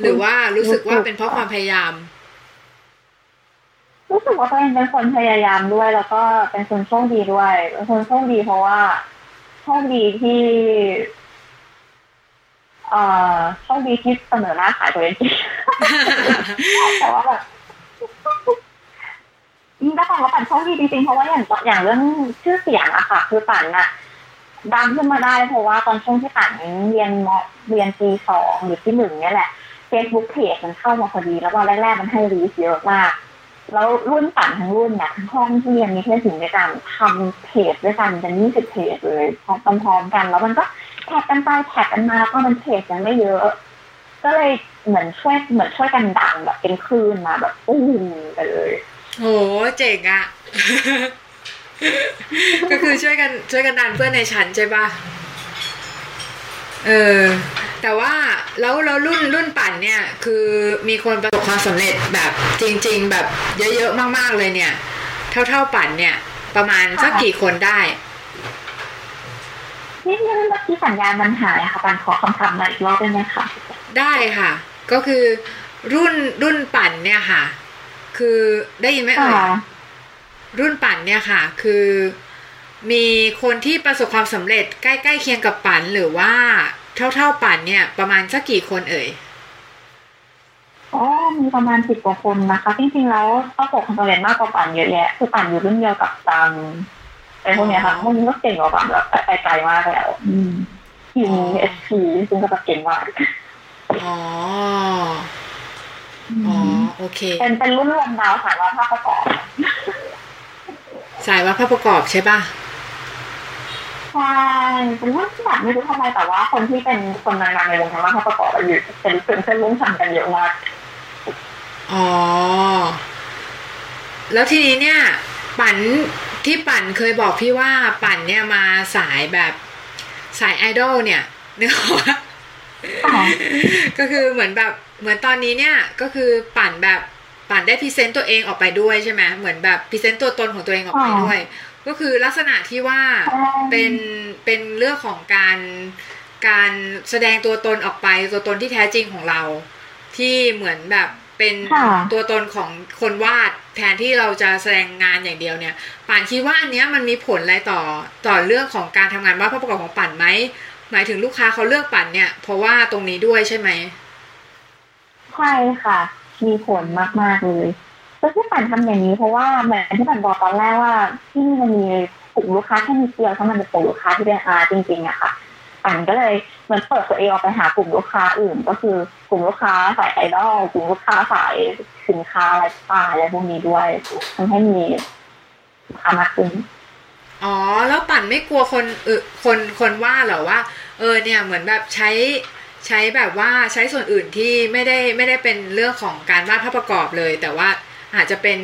หรือว่ารู้สึกว่าเป็นเพราะความพยายาม รู้สึกว่าตัวเองเป็นคนพยายามด้วย แล้วก็เป็นคนโชคดีด้วยเป็นคนโชคดีเพราะว่าโชคดีที่ เอ่อโชคดีที่เสนอหน้าขายตัวเองจริงแต่ว่าแบบได้ฟังว่าปั่นโชคดีจริงๆเพราะว่าอย่างอย่างเรื่องชื่อเสียงอะค่ะ คือปั่นอะดังขึ้นมาได้เพราะว่าตอนช่วงที่ปั่นเรียนมเรียนปีสองหรือที่หนึ่งเนี่ยแหละ Facebook เพจมันเข้ามาพอดี แล้วตอนแรกๆมันให้รีวิวเยอะมาก แล้วรุ่นปั่นทั้งรุ่นเนี่ยทั้งห้องที่เรียนมีเพื่อนถึงด้วยกันทำเพจด้วยกันเป็นยี่สิบเพจเลยพร้อมๆกัน แล้วมันก็ แท็กกันไปแท็กกันมาก็มันเพจยังไม่เยอะ ก็เลยเหมือนช่วยเหมือนช่วยกันดังแบบเป็นคลื่นมาแบบปุ้มไปเลยโหเจ๋งอะก็คือช่วยกันช่วยกันดันเพื่อนในชั้นใช่ปะเออแต่ว่าแล้วแล้วรุ่นรุ่นปั่นเนี่ย คือมีคนประสบความสำเร็จแบบจริง ๆ แบบเยอะๆมากๆเลยเนี่ย เท่าเท่าๆปั่นเนี่ย ประมาณสักกี่คนได้ นี่นี่เมื่อกี้สัญญาณมันหายค่ะปันขอคำถามหน่อยอีกรอบได้ไหมคะได้ค่ะ ก็คือรุ่นรุ่นปั่นเนี่ยค่ะ คือได้ยินไหมเอ่ค่ะยรุ่นปั่นเนี่ยค่ะ คือมีคนที่ประสบความสำเร็จใกล้ๆเคียงกับปั่นหรือว่าเท่าๆปั่นเนี่ย ประมาณสักกี่คนเอ่ยอ๋อมีประมาณสิบกว่าคนนะคะ จริงๆแล้วประสบความสำเร็จมากกว่าปั่นเยอะแยะคือปั่นอยู่รุ่นเดียวกับตัง ไอ้พวกเนี้ยค่ะพวกนี้ก็เก่งกว่าปั่นแบบไปไกลมากแล้วอืมทีมเอสพีซึ่งก็จะเก่งมากอ๋ออ๋อโอเค เป็นเป็นรุ่นรวมดาวสายว่าภาพประกอบ สายว่าภาพประกอบใช่ป่ะใช่เป็นรุ่นที่แบบไม่รู้ทำไมแต่ว่า คนที่เป็นคนดังๆในวงการว่าภาพประกอบอะอยู่เป็นเพื่อนเพื่อนร่วมชั้นกันเยอะมากอ๋อแล้วทีนี้เนี่ย ปั่นที่ปั่นเคยบอกพี่ว่าปั่นเนี่ยมาสายแบบสายไอดอลเนี่ยนึกออกปะอ๋อก็คือเหมือนแบบเหมือนตอนนี้เนี่ยก็คือปั๋นแบบปั๋นได้ present ตัวเองออกไปด้วยใช่ไหมเหมือนแบบ present ตัวตนของตัวเองออกไปด้วย ก็คือลักษณะที่ว่าเป็นเป็นเรื่องของการการแสดงตัวตนออกไปตัวตนที่แท้จริงของเรา ที่เหมือนแบบ เป็นค่ะตัวตนของคนวาดแทนที่เราจะแสดงงานอย่างเดียวเนี่ย ป่านคิดว่าอันเนี้ยมันมีผลอะไรต่อต่อเรื่องของการทำงานวาดภาพประกอบของป่านไหมหมายถึงลูกค้าเขาเลือกป่านเนี่ย เพราะว่าตรงนี้ด้วยใช่ไหมใช่ค่ะ มีผลมากๆเลยแล้วที่ปั่นทำอย่างนี้เพราะว่าเหมือนที่ปั่นบอกตอนแรกว่าที่นี่มันมีกลุ่มลูกค้าแค่นิดเดียวถ้ามันเป็นกลุ่มลูกค้าที่เป็นอาร์จริงๆอะค่ะปั่นก็เลยเหมือนเปิดตัวเองออกไปหากลุ่มลูกค้าอื่นก็คือ กลุ่มลูกค้าสายไอดอลกลุ่มลูกค้าสายสินค้าไลฟ์สไตล์อะไรพวกนี้ด้วยทำให้มีลูกค้ามากขึ้นอ๋อ แล้วปั่นไม่กลัวคนเออคนคนว่าเหรอว่า เออเนี่ยเหมือนแบบใช้ใช้แบบว่าใช้ส่วนอื่นที่ไม่ได้ไม่ได้เป็นเรื่องของการวาดภาพประกอบเลย แต่ว่าอาจจะเป็น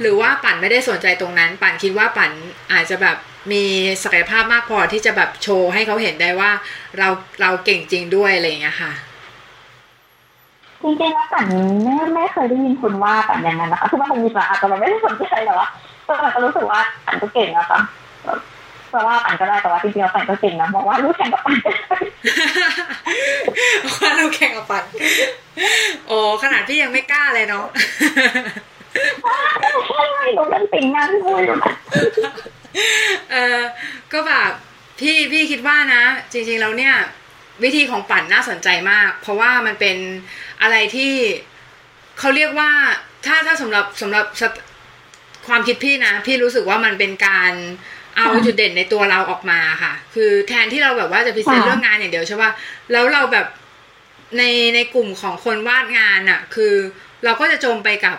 หรือว่าปั่นไม่ได้สนใจตรงนั้น ปั่นคิดว่าปั่นอาจจะแบบมีศักยภาพมากพอที่จะแบบโชว์ให้เขาเห็นได้ว่าเราเราเก่งจริงด้วยอะไรอย่างเงี้ยค่ะ จริงๆแล้วปั่นไม่ไม่เคยได้ยินคุณว่าปั่นอย่างนั้นนะคะคือมันคงมีอาจจะมันไม่ได้สนใจแต่ว่าแต่ปั่นก็รู้สึกว่าปั่นก็เก่งนะคะเพราะว่าปั่นก็ได้แต่ว่าจริงๆแล้วปั่นก็เก่งนะบอกว่าลูกแข่งกับปั่นว่าลูกแข่งกับปั่นโอ้ขนาดพี่ยังไม่กล้าเลยเนาะใช่หนูเป็นติ่งงานด้วยเออก็แบบพี่พี่คิดว่านะ จริงๆแล้วเนี่ย วิธีของปั่นน่าสนใจมาก เพราะว่ามันเป็นอะไรที่เขาเรียกว่าถ้าถ้าสำหรับสำหรับความคิดพี่นะ พี่รู้สึกว่ามันเป็นการเอาจุดเด่นในตัวเราออกมาค่ะ คือแทนที่เราแบบว่าจะพิเศษเรื่องงานอย่างเดียวใช่ป่ะแล้วเราแบบในในกลุ่มของคนวาดงานอะ่ะ คือเราก็จะจมไปกับ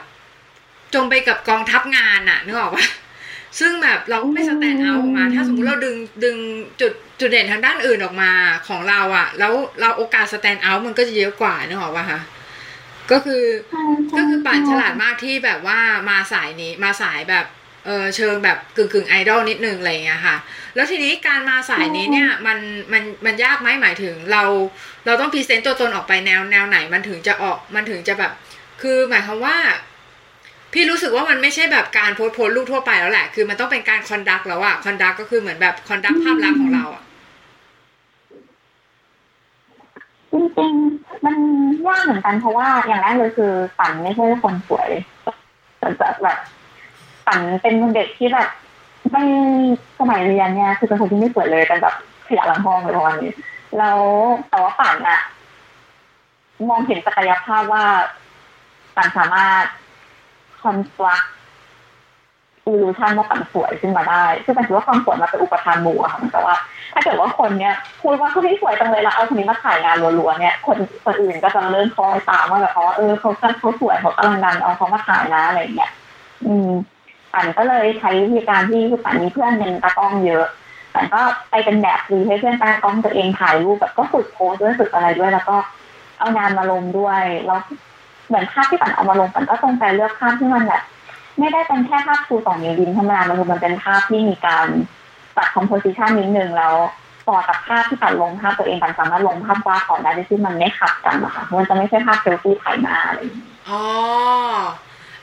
จมไปกับกองทัพงานอะ่ะนึกออกปะ ซึ่งแบบเราไม่ stand out ออกมา ถ้าสมมติเราดึงดึงจุดจุดเด่นทางด้านอื่นออกมาของเราอะค่ะ แล้วเราโอกาส stand out มันก็จะเยอะกว่านึกออกปะคะก็คือก็คือปั๋นฉลาดมากที่แบบว่ามาสายนี้มาสายแบบเออเชิงแบบกึ่งกึ่งไอดอลนิดนึงอะไรเงี้ยค่ะ แล้วทีนี้การมาสายนี้เนี่ยมันมันมันยากไหมหมายถึงเราเราต้อง present ตัวตนออกไปแนวแนวไหนมันถึงจะออกมันถึงจะแบบ คือหมายความว่า พี่รู้สึกว่ามันไม่ใช่แบบการโพสต์โพสต์รูปทั่วไปแล้วแหละ คือมันต้องเป็นการ conduct แล้วอะ conduct ก็คือเหมือนแบบ conduct ภาพลักษณ์ของเราอะจริงๆมันยากเหมือนกันเพราะว่าอย่างแรกเลยคือปั๋นไม่ใช่คนสวยแต่แบบปั๋นเป็นเด็กที่แบบไม่สมัยเรียนเนี่ยคือเป็นคนที่ไม่สวยเลยเป็นแบบขยะหลังห้องเลยประมาณนี้แล้วแต่ว่าฝันอะมองเห็นศักยภาพว่าฝันสามารถ คอนสตรักอิลูชันว่าฝันสวยขึ้นมาได้คือฝันคิดว่าความสวยมาเป็นอุปทานหมู่อะค่ะแต่ว่า ถ้าเกิดว่าคนเนี้ยพูดว่าเขาที่สวยจังเลยแล้วเอาคนนี้มาถ่ายงานรัวๆเนี่ยคนคนอื่นก็จะเริ่มคอยตามว่าแบบอ๋อเออเขาเขาสวยเขากำลังดันเอาเขามาถ่ายนะอะไรอย่างเงี้ยอืมปันก็เลยใช้วิธีการที่คือปันมีเพื่อนเป็นตากล้องเยอะปันก็ไปเป็นแบบดีให้เพื่อนตากล้องตัวเองถ่ายรูปแบบก็ฝึกโพสด้วยฝึกอะไรด้วย แล้วก็เอางานมาลงด้วยแล้ว เหมือนภาพที่ปันเอามาลงปันก็ตรงใจเลือกภาพที่มันแบบไม่ได้เป็นแค่ภาพชูสองนิ้วดินธรรมดามันคือมันเป็นภาพที่มีการตัดคอมโพสิชันนิดนึงแล้วต่อจากภาพที่ปันลงภาพตัวเองปันสามารถลงภาพวาดของได้ที่มันไม่ขัดกันนะคะมันจะไม่ใช่ภาพเซลฟี่ถ่ายมาอะไรอ๋อ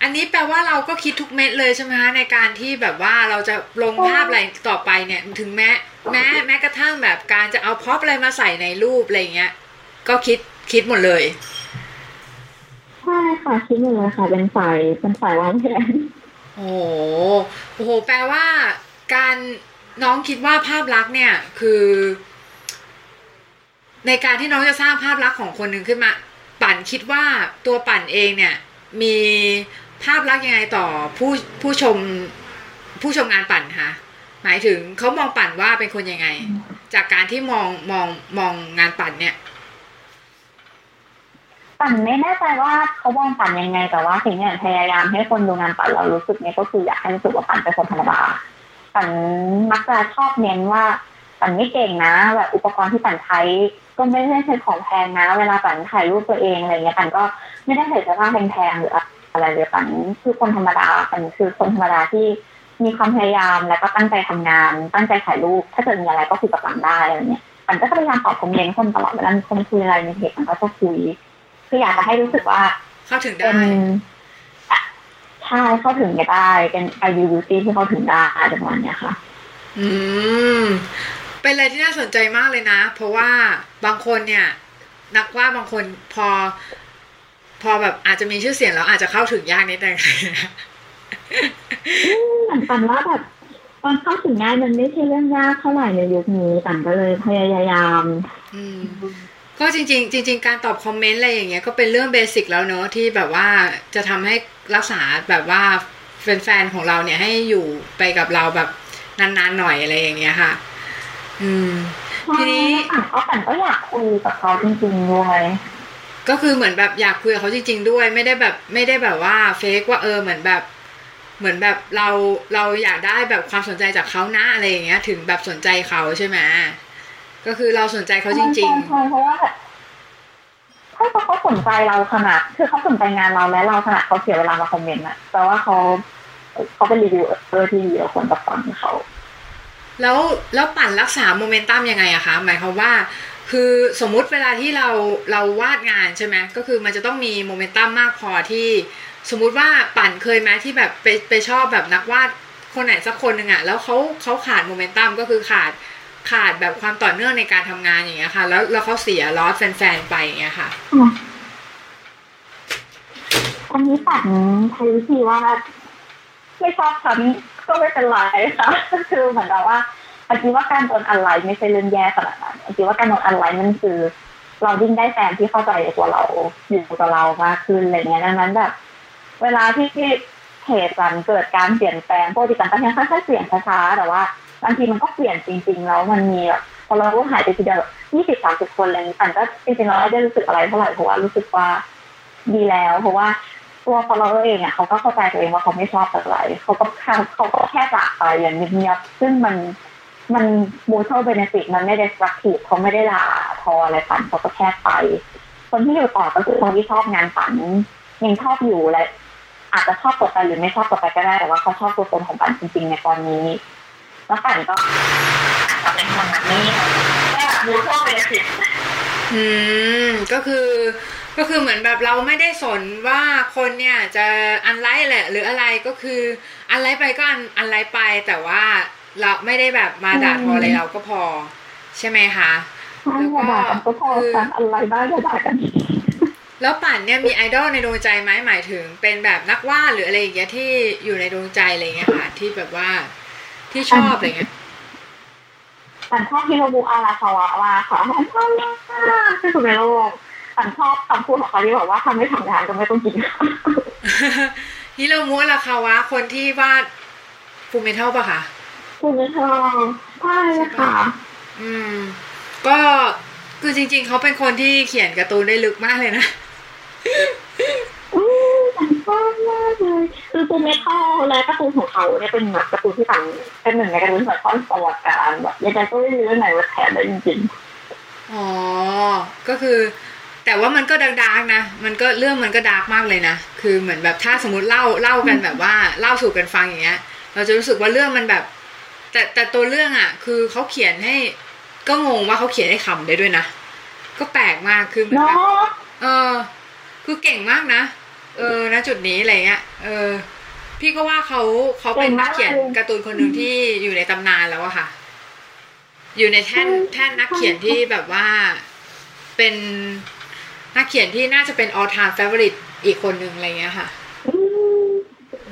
อันนี้แปลว่าเราก็คิดทุกเม็ดเลยใช่ไหมคะในการที่แบบว่าเราจะลงภาพอะไรต่อไปเนี่ย ถึงแม้แม้แม้กระทั่งแบบการจะเอาพอปอะไรมาใส่ในรูปอะไรเงี้ย ก็คิดคิดหมดเลย ใช่ค่ะคิดหมดเลยค่ะเป็นฝ่ายเป็นฝ่ายวางแผนโอ้โหโห แปลว่าการน้องคิดว่าภาพลักษณ์เนี่ย คือ ในการที่น้องจะสร้างภาพลักษณ์ของคนหนึ่งขึ้นมา ปั่นคิดว่าตัวปั่นเองเนี่ย มีภาพลักษณ์ยังไงต่อผู้ผู้ชมผู้ชมงานปั่นคะหมายถึงเขามองปั่นว่าเป็นคนยังไง จากการที่มองมองมองงานปั่นเนี่ย ปั่นไม่แน่ใจว่าเขามองปั่นยังไง แต่ว่าสิ่งที่พยายามให้คนดูงานปั่นเรารู้สึกเนี่ยก็คืออยากให้รู้สึกว่าปั่นเป็นคนธรรมดาปั่นมักจะชอบเน้นว่าปั่นไม่เก่งนะแบบอุปกรณ์ที่ปั่นใช้ก็ไม่ได้ใช้ของแพงนะ เวลาปั่นถ่ายรูปตัวเองอะไรเงี้ยปั่นก็ไม่ได้ใส่เสื้อผ้าแพงๆหรืออะไรเลยปันคือคนธรรมดาปันคือคนธรรมดาที่มีความพยายามแล้วก็ตั้งใจทำงาน ตั้งใจถ่ายรูป ถ้าเกิดมีอะไรก็คุยกับปันได้อะไรเงี้ยปันก็พยายามตอบคอมเมนต์คนตลอดเวลามีคนคุยอะไรในเพจปันก็จะคุย คืออยากจะให้รู้สึกว่า เข้าถึงได้ใช่เข้าถึงได้เป็นไอดีวิตี้ที่เข้าถึงได้ประมาณนี้ค่ะ อืม เป็นอะไรที่น่าสนใจมากเลยนะ เพราะว่าบางคนเนี่ย นักว่าบางคนพอ พอแบบอาจจะมีชื่อเสียงแล้วอาจจะเข้าถึงยากนิดนึงปันว่าแบบตอนเข้าถึงง่ายมันไม่ใช่เรื่องยากเท่าไหร่ในยุคนี้ปันก็เลยพยายามอืม ก็จริงๆจริง ๆ การตอบคอมเมนต์อะไรอย่างเงี้ยก็เป็นเรื่องเบสิกแล้วเนอะที่แบบว่าจะทำให้รักษาแบบว่าแฟนๆของเราเนี่ยให้อยู่ไปกับเราแบบนานๆหน่อยอะไรอย่างเงี้ยค่ะ อืม ทีนี้เขาแต่ก็อยากคุยกับเขาจริงๆด้วยก็คือเหมือนแบบอยากคุยกับเขาจริง ๆ ด้วยไม่ได้แบบไม่ได้แบบว่าเฟกว่าเออเหมือนแบบ เหมือนแบบเราเราอยากได้แบบความสนใจจากเขานะอะไรอย่างเงี้ย ถึงแบบสนใจเขาใช่ไหม ก็คือเราสนใจเขาจริงๆเพราะว่าถ้าเขาสนใจเราขนาด คือเขาสนใจงานเราและเราขนาดเขาเสียเวลามาคอมเมนต์อะแต่ว่าเขาเขาเป็นรีวิวเออที่ดีเราควรจะฟังเขา แล้วแล้วปั๋นรักษาโมเมนตัมยังไงอะคะหมายความว่า คือสมมุติเวลาที่เราเราวาดงานใช่ไหมก็คือมันจะต้องมีโมเมนตัมมากพอที่ สมมุติว่าปั๋นเคยไหมที่แบบไปไปชอบแบบนักวาดคนไหนสักคนหนึ่งอะแล้วเขาเขาขาดโมเมนตัมก็คือขาด ขาดแบบความต่อเนื่องในการทำงานอย่างเงี้ยค่ะ แล้วแล้วเขาเสีย loss แฟนๆไปอย่างเงี้ยค่ะอันนี้ปั่นใช้วิธีว่าไม่ชอบฉันก็ไม่เป็นไรค่ะคือเหมือนกับว่าอันนี้ว่าการโดนอะไรไม่ใช่เรื่องแย่ขนาดนั้นอันนี้ว่าการโดนอะไรนั่นคือ เรายิ่งได้แฟนที่เข้าใจตัวเราอยู่กับเรามากขึ้นอะไรเงี้ยดังนั้นแบบ เวลาที่เหตุการณ์เกิดการเปลี่ยนแปลงปกติการก็ยังค่อยๆเปลี่ยนช้าๆแต่ว่า บางทีมันก็เปลี่ยนจริง ๆ แล้วมันมีแบบพอเราหายไปทีเดียวยี่สิบสามสิบคนอะไรอย่างนี้แต่ก็จริงๆเราไม่ได้รู้สึกอะไรเท่าไหร่เพราะว่ารู้สึกว่าดีแล้ว เพราะว่าตัว follower เองอะเขาก็เข้าใจตัวเองว่าเขาไม่ชอบอะไรเขาก็เขาเขาก็แค่จากไปอย่างเงียบๆซึ่งมันมันมูท a l เบเนฟิตมันไม่ได้สักทีเขาไม่ได้ด่าทออะไรปั๋นเขาก็แค่ไป คนที่อยู่ต่อก็คือคนที่ชอบงานปั๋นยังชอบอยู่และอาจจะชอบต่อไปหรือไม่ชอบต่อไปก็ได้แต่ว่าเขาชอบตัวตนของปั๋นจริงๆในตอนนี้ แล้วปั๋นก็อาจจะเป็นคนแบบนี้แค่ mutual benefitอืมก็คือก็คือเหมือนแบบเราไม่ได้สนว่าคนเนี่ยจะอันไลค์แหละ หรืออะไรก็คืออันไลค์ไปก็อันอันไลค์ไป แต่ว่าเราไม่ได้แบบมาด่าทออะไรเราก็พอ ใช่ไหมคะใช่ค่ะด่ากันก็พอกันอะไรได้ก็ด่ากันแล้วปั่นเนี่ยมีไอดอลในดวงใจไหมหมายถึง เป็นแบบนักวาดหรืออะไรอย่างเงี้ยที่อยู่ในดวงใจอะไรเงี้ยค่ะที่แบบว่า ที่ชอบอะไรเงี้ยปันชอบฮิโรบุอาราคาวะว่าค่ะปันชอบมากที่สุดในโลกปันชอบคำพูดของเขาที่บอกว่าทำไม่ทำงานก็ไม่ต้องกินฮิโรมุราคาวะคนที่วาดฟูเมทัลปะคะคุณไม่ชอบใช่ค่ะ อืม ก็คือจริง ๆ เขาเป็นคนที่เขียนการ์ตูนได้ลึกมากเลยนะ อืมปันชอบมากเลยคือตัวเมทัลและการ์ตูนของเขาเนี่ยเป็นแบบการ์ตูนที่ปันเป็นหนึ่งในการ์ตูนที่แบบต้อนประวัติการแบบยังไงก็ไม่รู้เรื่องไหนว่าแทนได้จริงอ๋อก็คือ แต่ว่ามันก็ดาร์กๆนะ มันก็เรื่องมันก็ดาร์กมากเลยนะ คือเหมือนแบบถ้าสมมติเล่าเล่ากันแบบว่าเล่าสู่กันฟังอย่างเงี้ย เราจะรู้สึกว่าเรื่องมันแบบ แต่แต่ตัวเรื่องอะ คือเขาเขียนให้ ก็งงว่าเขาเขียนให้ขำได้ด้วยนะ ก็แปลกมากคือเหๆมือนเนาแบบะเออคือเก่งมากนะ เออณจุดนี้อะไรเงี้ยเออ พี่ก็ว่าเขาเขาเป็นนักเขียนการ์ตูนคนหนึ่งที่อยู่ในตำนานแล้วอะค่ะ อยู่ในแท่นแท่นนักเขียนที่แบบว่าเป็นนักเขียนที่น่าจะเป็น all time favorite อีกคนหนึ่งอะไรเงี้ยค่ะอืม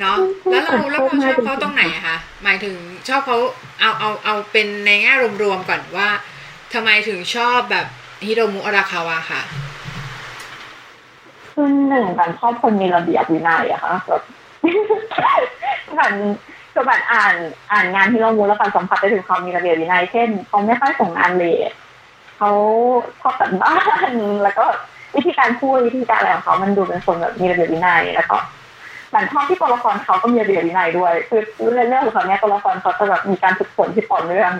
เนาะแล้วเราแล้วเราชอบเขาตรงไหนอะคะหมายถึงชอบเขาเอาเอาเอาเป็นในแง่รวมๆก่อนว่าทำไมถึงชอบแบบฮิโรมุอาราคาวะค่ะ คือหนึ่งกันชอบคนมีระเบียบวินัยอะค่ะแบบกันคือแบบอ่านอ่านงานที่เรามูลแล้วกันสัมผัสได้ถึงความมีระเบียบวินัยเช่นเขาไม่ค่อยส่งงานเลทเขาชอบกันบ้านแล้วก็วิธีการพูดวิธีการอะไรของเขา มันดูเป็นคนแบบมีระเบียบวินัยแล้วก็แต่ชอบที่ตัวละครเขาก็มีระเบียบวินัยด้วย คือในเรื่องของเขาเนี่ยตัวละครเขาจะแบบมีการฝึกฝนที่ต่อเนื่อง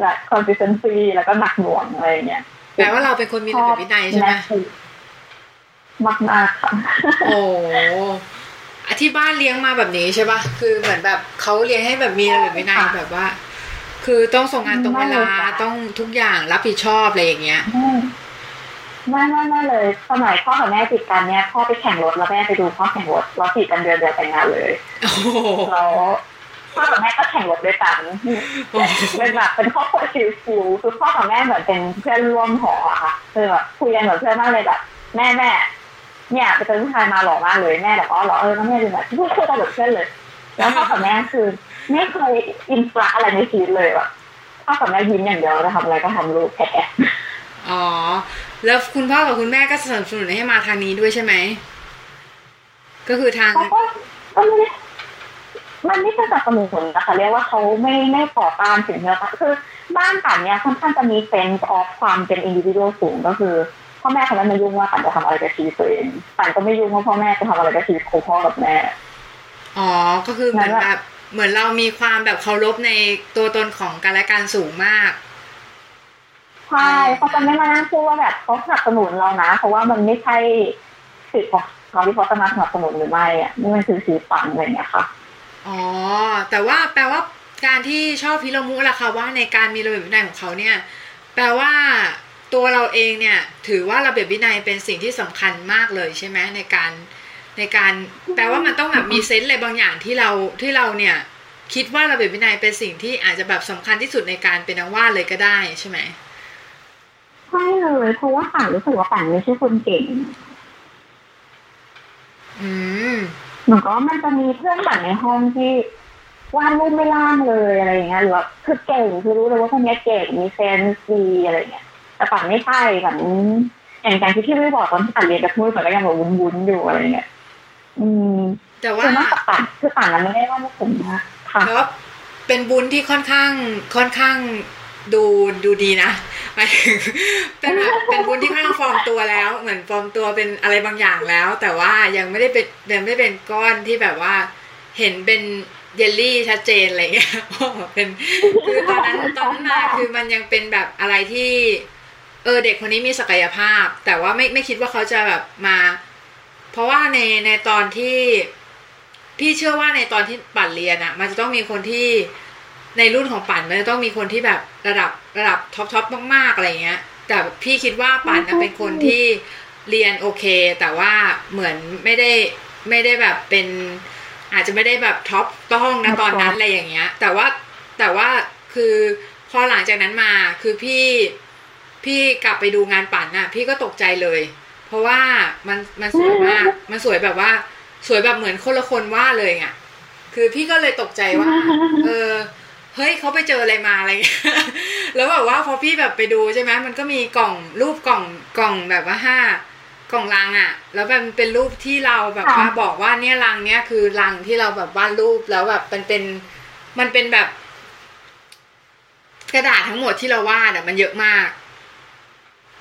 และ consistency แล้วก็หนักหน่วงอะไรอย่างเงี้ยแปลว่าเราเป็นคนมีระเบียบวินัยใช่ไหม มากมากๆค่ะ โอ้อที่บ้านเลี้ยงมาแบบนี้ใช่ปะคือเหมือนแบบเขาเลี้ยงให้แบบมีระเบียบวินัยแบบว่า คือต้องส่งงานตรงเวลาต้องทุกอย่างรับผิดชอบอะไรอย่างเงี้ยไม่ไม่ไม่เลย สมัยพ่อกับแม่ติดกันเนี่ยพ่อไปแข่งรถแล้วแม่ไปดูพ่อแข่งรถเราติดกันเดือนเดียวแต่งงานเลยโอ้โหแล้วพ่อกับแม่ก็แข่งรถด้วยกันโอ้โหเป็นแบบเป็นครอบครัวชิวชิวๆคือพ่อกับแม่เหมือนเป็นเพื่อนร่วมหออะค่ะคือแบบคุยกันเหมือนเพื่อนมากเลยแบบแม่แม่ เนี่ยไปเจอผู้ชายมาหล่อมากเลยแม่แบบอ๋อเหรอเออแล้วแม่ดูแบบพูดคุยกันแบบเพื่อนเลย แล้วพ่อกับแม่คือไม่เคยอินสตาอะไรในชีวิตเลยแบบพ่อกับแม่ยิ้มอย่างเดียวจะทำอะไรก็ทำลูกแพ้อ๋อ แล้วคุณพ่อกับคุณแม่ก็สนับสนุนให้มาทางนี้ด้วยใช่ไหม ก็คือทางเขาก็ก็ไม่ได้มันไม่ใช่สนับสนุนนะคะเรียกว่าเขาไม่ไม่ต่อต้านสิ่งที่เราคือบ้านปันเนี่ยค่อนข้างจะมีเซนส์ออฟความเป็นอินดิวิ a l สูงก็คือ พ่อแม่เขาไม่มายุ่งว่าปันจะทำอะไรกับชีวิตตัวเองปันก็ไม่ยุ่งว่าพ่อแม่จะทำอะไรกับชีวิตของพ่อกับแม่ อ๋อ ก็คือเหมือนแบบเหมือนเรามีความแบบเคารพในตัวตนของกันและกันสูงมากใช่เขาจะไม่มานั่งพูดว่าแบบเขาสนับสนุนเรานะ เพราะว่ามันไม่ใช่สิทธิ์ของเขาที่เขาจะมาสนับสนุนหรือไม่อะนี่มันคือชีวิตปันอะไรอย่างเงี้ยค่ะอ๋อ แต่ว่าแปลว่าการที่ชอบพิรมุล่ะค่ะว่าในการมีระเบียบวินัยของเขาเนี่ย แปลว่า ตัวเราเองเนี่ยถือว่าระเบียบวินัยเป็นสิ่งที่สำคัญมากเลยใช่ไหมในการในการแปลว่ามันต้องแบบมีเซนส์อะไรบางอย่างที่เราที่เราเนี่ยคิดว่าระเบียบวินัยเป็นสิ่งที่อาจจะแบบสำคัญที่สุดในการเป็นนักวาดเลยก็ได้ใช่ไหมใช่เลยเพราะว่าป่านรู้สึกว่าป่านไม่ใช่คนเก่ง อืมเหมือนกับว่ามันจะมีเพื่อนป่านในห้องที่วาดรูปไม่ล่างเลยอะไรอย่างเงี้ยหรือว่าคือเก่งคือรู้เลยว่าคนนี้เก่งมีเซนส์ดีอะไรอย่างเงี้ย แต่ป่านไม่ใช่ป่านอย่างการที่พี่ไม่บอกตอนที่ป่านเรียนกับพูดป่านก็ยังแบบวุ้นๆอยู่อะไรเงี้ยอืมแต่ว่าคือนอกจากป่านคือป่านนั้นไม่ได้ว่าไม่ผมนะค่ะแล้วาเป็นบุญที่ค่อนข้างค่อนข้างดูดูดีนะหมายถึงเป็นแบบเป็นวุ้นที่ค่อนข้างฟอร์มตัวแล้ว เหมือนฟอร์มตัวเป็นอะไรบางอย่างแล้ว แต่ว่ายังไม่ได้เป็นยังไม่ได้เป็นก้อนที่แบบว่า เห็นเป็นเยลลี่ชัดเจนอะไรเงี้ยเป็นคือตอนนั้นตอนนั้นมาคือมันยังเป็นแบบอะไรที่ เออเด็กคนนี้มีศักยภาพ แต่ว่าไม่ไม่คิดว่าเขาจะแบบมา เพราะว่าในในตอนที่พี่เชื่อว่าในตอนที่ปั๋นเรียนอะมันจะต้องมีคนที่ในรุ่นของปั๋นมันจะต้องมีคนที่แบบระดับระดับ top top มากๆอะไรเงี้ย แต่พี่คิดว่าปั๋นนะเป็นคนที่เรียนโอเค แต่ว่าเหมือนไม่ได้ไม่ได้แบบเป็นอาจจะไม่ได้แบบ top ห้องนะตอนนั้นอะไรอย่างเงี้ย แต่ว่าแต่ว่าคือพอหลังจากนั้นมาคือพี่ พี่กลับไปดูงานปั๋นน่ะ พี่ก็ตกใจเลย เพราะว่ามันมันสวยมาก มันสวยแบบว่า สวยแบบเหมือนคนละคนว่าเลยอะคือพี่ก็เลยตกใจว่า เออเฮ้ยเขาไปเจออะไรมาอะไรเงี้ยแล้วแบบว่าพอพี่แบบไปดูใช่ไหมมันก็มีกล่องรูปกล่องกล่องแบบว่าห้ากล่องลังอะ แล้วแบบเป็นรูปที่เราแบบว่าบอกว่าเนี่ยลังเนี้ยคือลังที่เราแบบวาดรูปแล้วแบบมันเป็นมันเป็นแบบ กระดาษทั้งหมดที่เราวาดอะมันเยอะมาก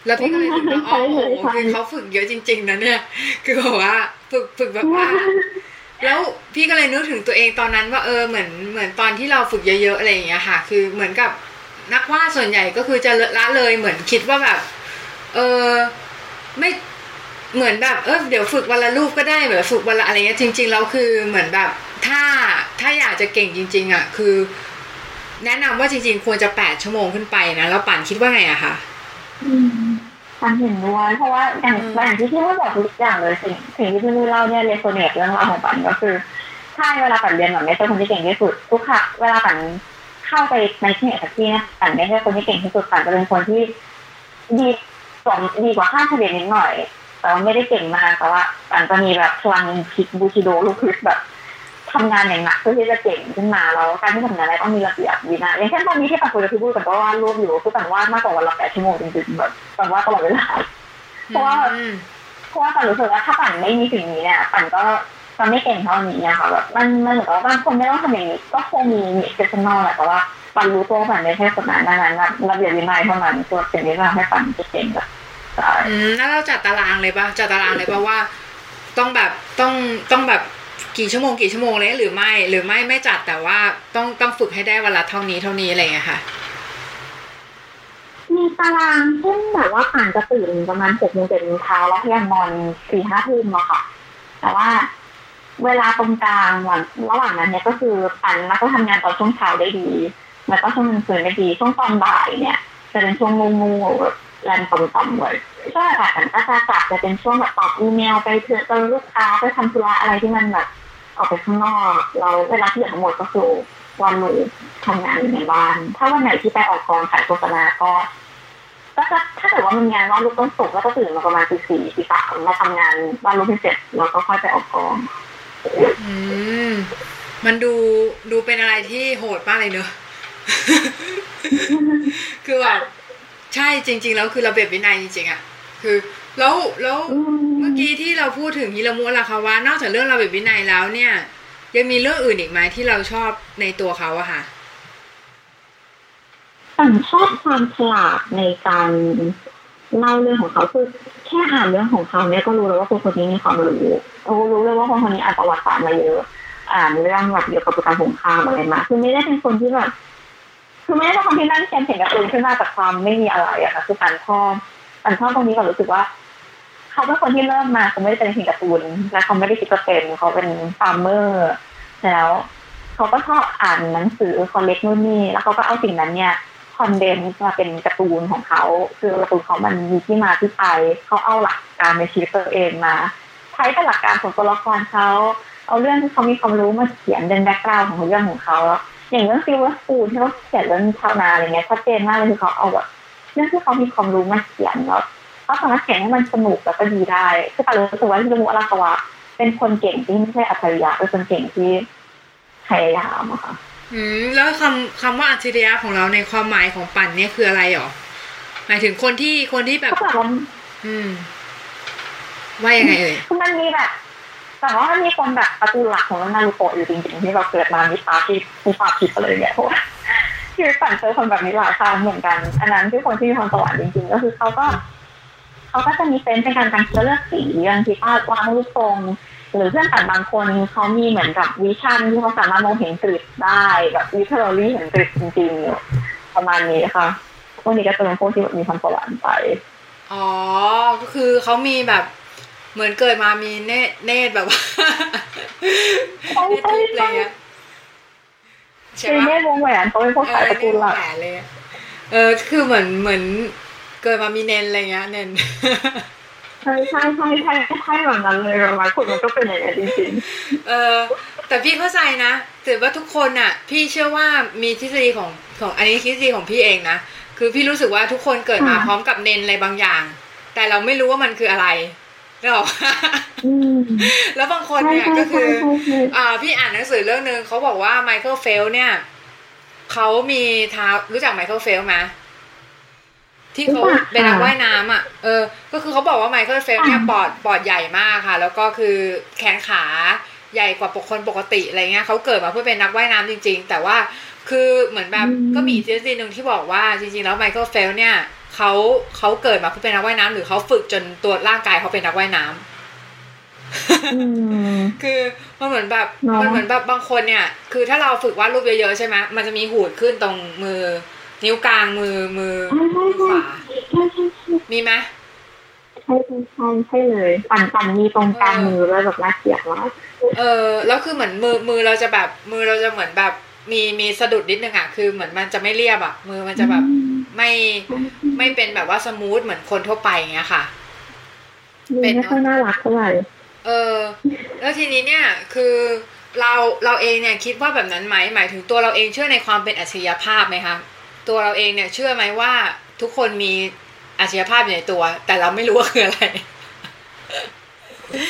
แล้วพี่ก็เลยคิดว่าอ๋อโอ้โหคือเขาฝึกเยอะจริง ๆนะเนี่ย คือบอกว่าฝึกฝึกแบบว่า แล้วพี่ก็เลยนึกถึงตัวเองตอนนั้นว่าเออเหมือนเหมือนตอนที่เราฝึกเยอะๆอะไรอย่างเงี้ยค่ะ คือเหมือนกับนักวาดส่วนใหญ่ก็คือจะละเลยเหมือนคิดว่าแบบ เออไม่เหมือนแบบเออเดี๋ยวฝึกวันละรูปก็ได้เหมือนฝึกวันละอะไรเงี้ยจริงๆแล้วคือเหมือนแบบถ้าถ้าอยากจะเก่งจริง ๆ อะ คือ แนะนำว่าจริง ๆ ควรจะแปดชั่วโมงขึ้นไปนะแล้วป่านคิดว่าไงอะคะ อืมฉันเห็นด้วยเพราะว่าอย่างอย่างที่พี่ว่าบอกทุกอย่างเลยสิ่งสิ่งที่พี่เล่าเนี่ยเรโซเนตเรื่องราวของปันก็คือใช่เวลาปันเรียนปันไม่ใช่คนที่เก่งที่สุดทุกครั้งเวลาปันเข้าไปในที่ไหนสักที่เนี่ยปันไม่ใช่คนที่เก่งที่สุดปันจะเป็นคนที่ดีกว่าดีกว่าค่าเฉลี่ยนิดหน่อย แต่ว่าไม่ได้เก่งมากแต่ว่าปันจะมีแบบพลังคิดบูชิโดลูกคือแบบ ทำงานอย่างหนักเพื่อที่จะเก่งขึ้นมาแล้วการที่ทำงานอะไรต้องมีระเบียบวินัยอย่างเช่นตอนนี้ที่ปันคุยกับพี่บูกันก็วาดรูปอยู่คือปันวาดมากกว่าวันละแปดชั่วโมงจริงๆแบบปันวาดตลอดเวลาเพราะว่าอืมเพราะว่าปันรู้สึกว่าถ้าปันไม่มีสิ่งนี้เนี่ยปันก็จะไม่เก่งเท่านี้อะค่ะแบบมันมันเหมือนกับว่าบางคนไม่ต้องทำอย่างนี้ก็คงมีมีเจตนอแหละแต่ว่าปันรู้ตัวว่าปันไม่ใช่คนนั้นดังนั้นแบบระเบียบวินัยเท่านั้นตัวสิ่งที่ทำให้ปันจะเก่งแบบใช่อืมแล้วเราจัดตารางเลยปะจัดตารางเลยปะว่า ต้องแบบต้องต้องแบบ กี่ชั่วโมงกี่ชั่วโมงเลยหรือไม่หรือไม่ไม่จัดแต่ว่าต้องต้องฝึกให้ได้วันละเท่านี้เท่านี้อะไรเงี้ยค่ะ มีตารางเช่นแบบว่าปันจะตื่นประมาณหกโมงเจ็ดโมงเช้าแล้วพยายามนอนสี่ห้าทุ่มอะค่ะ แต่ว่าเวลาตรงกลางระหว่างระหว่างนั้นเนี่ยก็คือปันแล้วก็ทำงานตอนช่วงเช้าได้ดี แล้วก็ช่วงกลางคืนได้ดีช่วงตอนบ่ายเนี่ย จะเป็นช่วงงูงูๆแบบแรงต่ำๆเลยช่วงบ่ายมันก็จะกลับจะเป็นช่วงแบบตอบอีเมลไปเจอเจอลูกค้าไปทำธุระอะไรที่มันแบบ ออกไปข้างนอก เราเวลาที่เหลือทั้งหมดก็คือวันหนูทำงานอยู่ในบ้าน ถ้าวันไหนที่ไปออกกองขายโฆษณาก็ก็จะถ้าเกิดว่ามันงานว่าลูกต้องสุกร์ก็ตื่นมาประมาณตีสี่ตีสามมาทำงานวาดรูปให้เสร็จแล้วก็ค่อยไปออกกองอืมมันดูดูเป็นอะไรที่โหดมากเลยเนอะคือแบบใช่จริง ๆ แล้วคือระเบียบวินัยจริงๆอะคือ แล้วแล้วเมื่อกี้ที่เราพูดถึงฮิรามุล่ะคะว่านอกจากเรื่องระเบียบวินัยแล้วเนี่ย ยังมีเรื่องอื่นอีกไหมที่เราชอบในตัวเขาอะค่ะแต่ชอบความฉลาดในการเล่าเรื่องของเขาคือแค่อ่านเรื่องของเขาเนี่ยก็รู้แล้วว่าคนคนนี้มีความรู้โอ้รู้เลยว่าคนคนนี้อ่านประวัติศาสตร์มาเยอะอ่านเรื่องแบบเกี่ยวกับการสงครามอะไรมาคือไม่ได้เป็นคนที่แบบคือไม่ได้เป็นคนที่นั่งเขียนเขียนการ์ตูนขึ้นมาจากความไม่มีอะไรอะค่ะคือปั๋นชอบปั๋นชอบตรงนี้ก่อนรู้สึกว่า เขาเป็นคนที่เริ่มมาเขาไม่ได้เป็นเขียนการ์ตูนและเขาไม่ได้คิดจะเป็นเขาเป็น farmer แล้วเขาก็ชอบอ่านหนังสือ collect นู่นนี่แล้วเขาก็เอาสิ่งนั้นเนี่ย condense มาเป็นการ์ตูนของเขา คือการ์ตูนเขามันมีที่มาที่ไปเขาเอาหลักการในชีวิตตัวเองมา ใช้เป็นหลักการของตัวละครเขาเอาเรื่องที่เขามีความรู้มาเขียนเป็น background ของเรื่องของเขาอย่างเรื่อง Silver Spoon ที่เขาเขียนเรื่องชาวนาอะไรเงี้ยชัดเจนมากเลยคือเขาเอาแบบเรื่องที่เขามีความรู้มาเขียนแล้ว เขาสามารถเขียนให้มันสนุกแล้วก็ดีได้คือปั๋นรู้สึกว่าฮิโรมุอาราคาวะเป็นคนเก่งที่ไม่ใช่อัจฉริยะเป็นคนเก่งที่พยายามอะค่ะอืมแล้วคำคำว่าอัจฉริยะของเราในความหมายของปั๋นเนี่ยคืออะไรหรอหมายถึงคนที่คนที่แบบก็แบบว่าอืมว่ายังไงเอ่ยคือมันมีแบบแต่ว่ามันมีคนแบบตระกูลหลักของเรื่องนารูโตะอยู่จริงๆที่เราเกิดมามีตาที่มีตาผิดอะไรอย่างเงี้ยเพราะว่าชีวิตปั๋นเจอคนแบบนี้หลายครั้งเหมือนกัน อันนั้นที่คนที่มีความสวรรค์จริงๆ ก็คือเขาก็ เขาก็จะมี sense ในการการเลือกสีบางทีก็วางรูปทรงหรือเพื่อนปั๋นบางคนเขามีเหมือนกับ vision ที่เขาสามารถมองเห็น grid ได้แบบ literally เห็น grid จริงๆประมาณนี้ค่ะพวกนี้ก็จะเป็นพวกที่มีความสวรรค์ไปอ๋อก็คือเขามีแบบเหมือนเกิดมามีเนตรเนตรแบบว่าใช่เนตรใช่ทิพย์อะไรใช่เงี้ยใช่คือปะเนตรวงแหวนเขาเป็นพวกเอสายอตระกูลหลักแหวนเลยอะเออคือเหมือนเหมือน เกิดมามีเนนอะไรเงี้ยเนนใช่ใช่ใช่ใช่ใช่แบบนั้นเลยแบบคนมันก็เป็นอย่างนี้นจริงเออแต่พี่เข้าใจนะแต่ว่าทุกคนน่ะ พี่เชื่อว่ามีทฤษฎีของของอันนี้ทฤษฎีของพี่เองนะคือพี่รู้สึกว่าทุกคนเกิดมาพร้อมกับเนนอะไรบางอย่าง แต่เราไม่รู้ว่ามันคืออะไรนึกอกแล้วบางคนเนี่ยก็คืออ่าพี่อ่านหนังสือเรื่องหนึ่งเขาบอกว่า Michael Phelps เนี่ยเขามีเท้ารู้จัก Michael Phelps ไหม ที่เขาเป็นนักว่ายน้ำอะ เออ ก็คือเขาบอกว่า Michael Phelps เนี่ยปอดปอดใหญ่มากค่ะ แล้วก็คือแขนขาใหญ่กว่าปกคนปกติอะไรเงี้ยเขาเกิดมาเพื่อเป็นนักว่ายน้ำจริง ๆ แต่ว่าคือเหมือนแบบก็มีทฤษฎีหนึ่งที่บอกว่าจริงๆแล้วไมเคิลเฟลเนี่ยเขาเขาเกิดมาเพื่อเป็นนักว่ายน้ำหรือเขาฝึกจนตัวร่างกายเขาเป็นนักว่ายน้ำอืมคือมันเหมือนแบบเนอะมันเหมือนแบบบางคนเนี่ย คือถ้าเราฝึกวาดรูปเยอะๆใช่ไหมมันจะมีหูดขึ้นตรงมือ นิ้วกลางมือมือใช่ใช่ขใช่วาใช่ใช่ใช่มีไหมใช่ใช่ใช่ใช่เลยปั่นปั่นมีตรงกลางมือแล้วแบบน่าเกลียดมากเออแล้วคือเหมือนมือมือเราจะแบบมือเราจะเหมือนแบบมีมีสะดุดนิดนึงอะคือเหมือนมันจะไม่เรียบอะมือมันจะแบบไม่ไม่เป็นแบบว่าสมูทเหมือนคนทั่วไปอย่างเงี้ยค่ะ เป็นไม่ค่อยน่ารักเท่าไหร่เออ แล้วทีนี้เนี่ยคือเราเราเองเนี่ยคิดว่าแบบนั้นไหมหมายถึงตัวเราเองเชื่อในความเป็นอัจฉริยภาพไหมคะ ตัวเราเองเนี่ย เชื่อไหมว่าทุกคนมีอัจฉริยภาพอยู่ในตัว แต่เราไม่รู้ว่าคืออะไร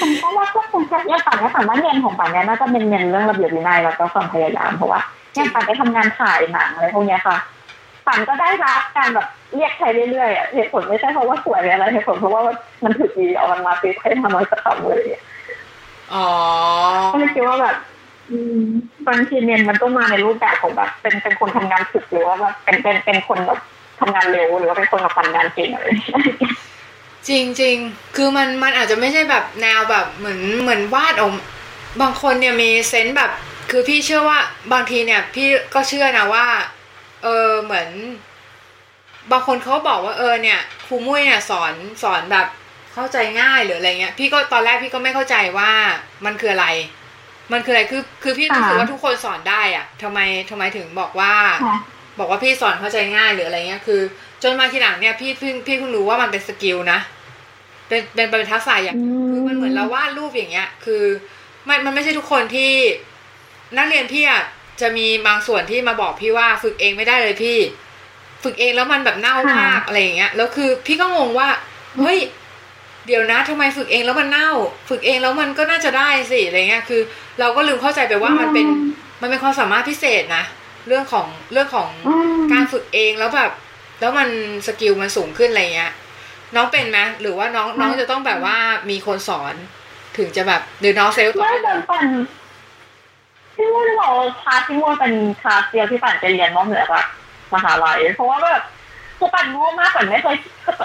ผมก็ว่าก็คงจะเนี่ยปั่นเนี่ยปั่นว่าเนียนของปั่นเนี่ยน่าจะเป็นเนียนเรื่องระเบียบวินัยแล้วก็ความพยายามเพราะว่าเนี่ยปั่นไปทำงานถ่ายหนังอะไรพวกเนี้ยค่ะปั่นก็ได้รับการแบบเรียกใช้เรื่อยๆอะเหตุผลไม่ใช่เพราะว่าสวยหรืออะไรเหตุผลเพราะว่ามันถึกดีเอามันมาฟีดให้ทำอะไรสักคำเลยอ๋อก็เลยคิดว่าแบบอืม บางทีเนี่ยมันก็มาในรูปแบบของแบบ เป็นเป็นคนทำงานถึกหรือว่าแบบเป็นเป็นเป็นคนแบบทำงานเร็วหรือว่าเป็นคนแบบทำงานเก่งอะไรจริงจริงคือมันมันอาจจะไม่ใช่แบบแนวแบบเหมือนเหมือนวาดออกบางคนเนี่ยมีเซนส์แบบ คือพี่เชื่อว่าบางทีเนี่ย พี่ก็เชื่อนะว่า เออเหมือน บางคนเขาบอกว่าเออเนี่ยครูมุ้ยเนี่ยสอนสอนแบบเข้าใจง่ายหรืออะไรเงี้ย พี่ก็ตอนแรกพี่ก็ไม่เข้าใจว่ามันคืออะไร มันคืออะไรคือคือพี่รู้สึกว่าทุกคนสอนได้อะทำไมทำไมถึงบอกว่าค่ะบอกว่าพี่สอนเข้าใจง่ายหรืออะไรเงี้ยคือ จนมาทีหลังเนี่ยพี่เพิ่งพี่เพิ่งรู้ว่ามันเป็นสกิลนะเป็นเป็นเป็นทักษะอย่างคือมันเหมือนเราวาดรูปอย่างเงี้ย คือมันมันไม่ใช่ทุกคนที่นักเรียนพี่อะจะมีบางส่วนที่มาบอกพี่ว่าฝึกเองไม่ได้เลยพี่ ฝึกเองแล้วมันแบบเน่ามากอะไรอย่างเงี้ยแล้วคือพี่ก็งงว่าเฮ้ย เดี๋ยวนะทำไมฝึกเองแล้วมันเน่า ฝึกเองแล้วมันก็น่าจะได้สิอะไรเงี้ยคือ เราก็ลืมเข้าใจไปว่ามันเป็นมันเป็นความสามารถพิเศษนะเรื่องของเรื่องของอืมการฝึกเองแล้วแบบ แล้วมัน skill มันสูงขึ้นอะไรเงี้ยน้องเป็นไหมหรือว่าน้องน้องจะต้องแบบว่ามีคนสอน ถึงจะแบบหรือน้อง self-taught ไหมเหมือนปั่นที่ว่าเราคลาสที่ว่าเป็นคลาสเดียวที่ปั่นไปเรียนนอกเหนือจากมหาลัยเพราะว่าแบบ คือปั่นโง่มากปั่นไม่เคย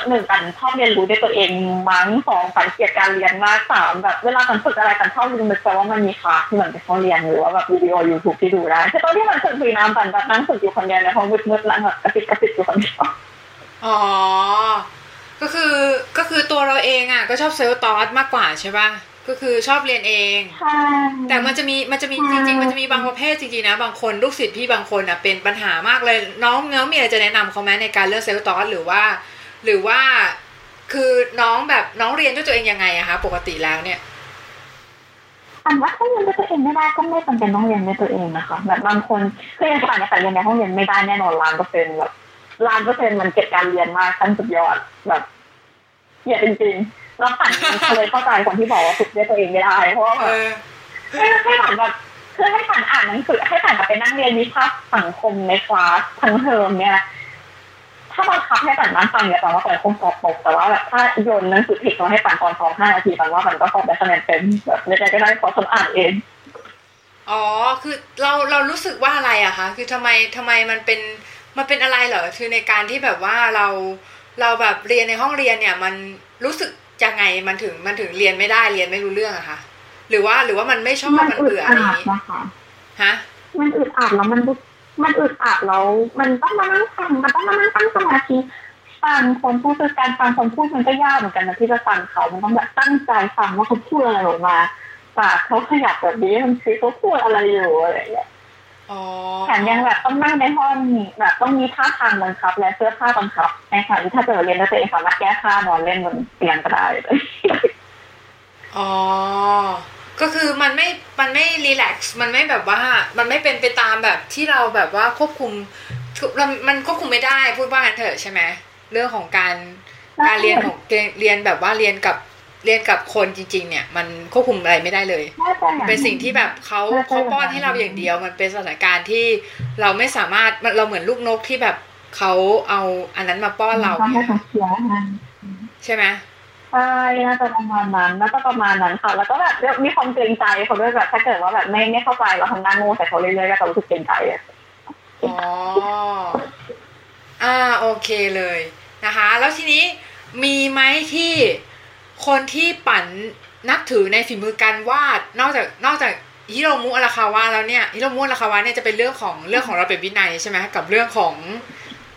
หนึ่งปั่นชอบเรียนรู้ด้วยตัวเองมั้งสองปั่นเกลียดการเรียนมากสามแบบเวลาปั่นฝึกอะไรปั่นชอบดูมันแปลว่ามันมีคลาสที่มันไปเข้าเรียนหรือว่าแบบวิดีโอยูทูบที่ดูได้แต่ตอนที่มันฝึกฟรีน้ำปั่นแบบนั่งฝึกอยู่คนเดียวในห้องมืดๆแล้วแบบกระติกกระติกอยู่คนเดียวอ๋อก็คือก็คือตัวเราเองอะก็ชอบเซลล์ตอสมากกว่าใช่ป่ะ ก็ก็คือชอบเรียนเองใช่แต่มันจะมีมันจะมีใช่จริงๆ มันจะมีบางประเภทจริงๆนะ บางคนลูกศิษย์พี่บางคนอะเป็นปัญหามากเลยน้องน้องมีอะไรจะแนะนำเขาไหมในการเลือกเซลล์ตอสหรือว่า หรือว่าคือน้องแบบน้องเรียนด้วยตัวเองยังไงอะคะปกติแล้วเนี่ยอันว่าถ้าเรียนด้วยตัวเองไม่ได้ก็ไม่จำเป็นต้องเรียนด้วยตัวเองนะคะแบบบางคนคืออย่างป่านเนี่ยแต่เรียนในห้องเรียนไม่ได้แน่นอนล้านเปอร์เซ็นต์แบบล้านเปอร์เซ็นต์มันเก็บการเรียนมากขั้นสุดยอดแบบเหี้ยจริงๆ แล้วป่นเลยเข้าใจคนที่บอกว่าฝึกด้วยตัวเองไม่ได้เพราะว่าให้ให้ผ่านแบบคือให้ผ่นอ่านหนังสือให้ผ่นแบบไปนั่งเรียนวิชาสังคมในคลาสทั้งเทอมเนี่ยถ้าบังคับให้ผ่นนั่งฟังเนี่ยแปลว่าผ่นคงสอบตกแต่ว่าแบบถ้าโยนหนังสือผิดมาให้ผ่านตอนสองห้านาทีแปลว่ามันก็สอบได้คะแนนเต็มแบบในใจก็ได้เพราะฉันอ่านเองอ๋อ คือเราเรารู้สึกว่าอะไรอะคะ คือทำไมทำไมมันเป็นมันเป็นอะไรเหรอ คือในการที่แบบว่าเราเราแบบเรียนในห้องเรียนเนี่ย มันรู้สึก ยังไงมันถึงมันถึงเรียนไม่ได้เรียนไม่รู้เรื่องอะคะหรือว่าหรือว่ามันไม่ชอบมันเบื่ออะไรอย่างนี้นะคะฮะมันอึดอัดแล้วมันมันอึดอัดแล้วมันต้องมานั่งฟังมันต้องมานั่งตั้งสมาธิฟังคนพูดคือการฟังคนพูดมันก็ยากเหมือนกันนะที่จะฟังเขามันต้องแบบตั้งใจฟังว่าเขาพูดอะไรออกมาปากเขาขยับแบบนี้มันคือเขาพูดอะไรอยู่อะไรอย่างเงี้ยอ๋อ แถมยังแบบต้องนั่งในห้องแบบต้องมีท่าทางบังคับ และเสื้อผ้าบังคับในขณะที่ถ้าเกิดเรียนแล้วตัวเองสามารถแก้ผ้านอนเล่นบนเตียงก็ได้เลยอ๋อ ก็คือมันไม่ มันไม่รีแลกซ์ มันไม่แบบว่า มันไม่เป็นไปตามแบบที่เราแบบว่าควบคุมเรามันควบคุมไม่ได้พูดว่างั้นเถอะใช่ไหมเรื่องของการการเรียนของเรียนเรียนแบบว่าเรียนกับ เรียนกับคนจริง ๆ เนี่ย มันควบคุมอะไรไม่ได้เลยน่าจะอย่างเป็นสิ่งที่แบบเขาเขาป้อนให้เราอย่างเดียว มันเป็นสถานการณ์ที่เราไม่สามารถมันเราเหมือนลูกนกที่แบบเขาเอาอันนั้นมาป้อนเราต้องเนี่ให้ยเขาเคลียร์ให้ใช่ไหมใช่น่าจะประมาณนั้นน่าจะประมาณนั้นค่ะ แล้วก็แบบมีความเกรงใจเขาด้วยแบบถ้าเกิดว่าแบบไม่ไม่เข้าใจเราทำหน้าโง่ใส่เขาเรื่อยๆก็จะรู้สึกเกรงใจอะอ๋ออ่าโอเคเลยนะคะ แล้วทีนี้มีไหมที่ คนที่ปั่นนับถือในฝีมือการวาดนอกจากนอกจากฮิโรมุอาราคาวะแล้วเนี่ยฮิโรมุอาราคาวะเนี่ยจะเป็นเรื่องของเรื่องของระเบียบวินัยใช่ไหมกับเรื่องของ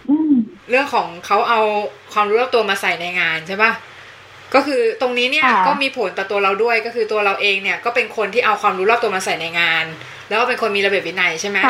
อืมเรื่องของเขาเอาความรู้รอบตัวมาใส่ในงานใช่ปะก็คือตรงนี้เนี่ยค่ะก็มีผลต่อตัวเราด้วยก็คือตัวเราเองเนี่ยก็เป็นคนที่เอาความรู้รอบตัวมาใส่ในงาน แล้วก็เป็นคนมีระเบียบวินัยใช่ไหม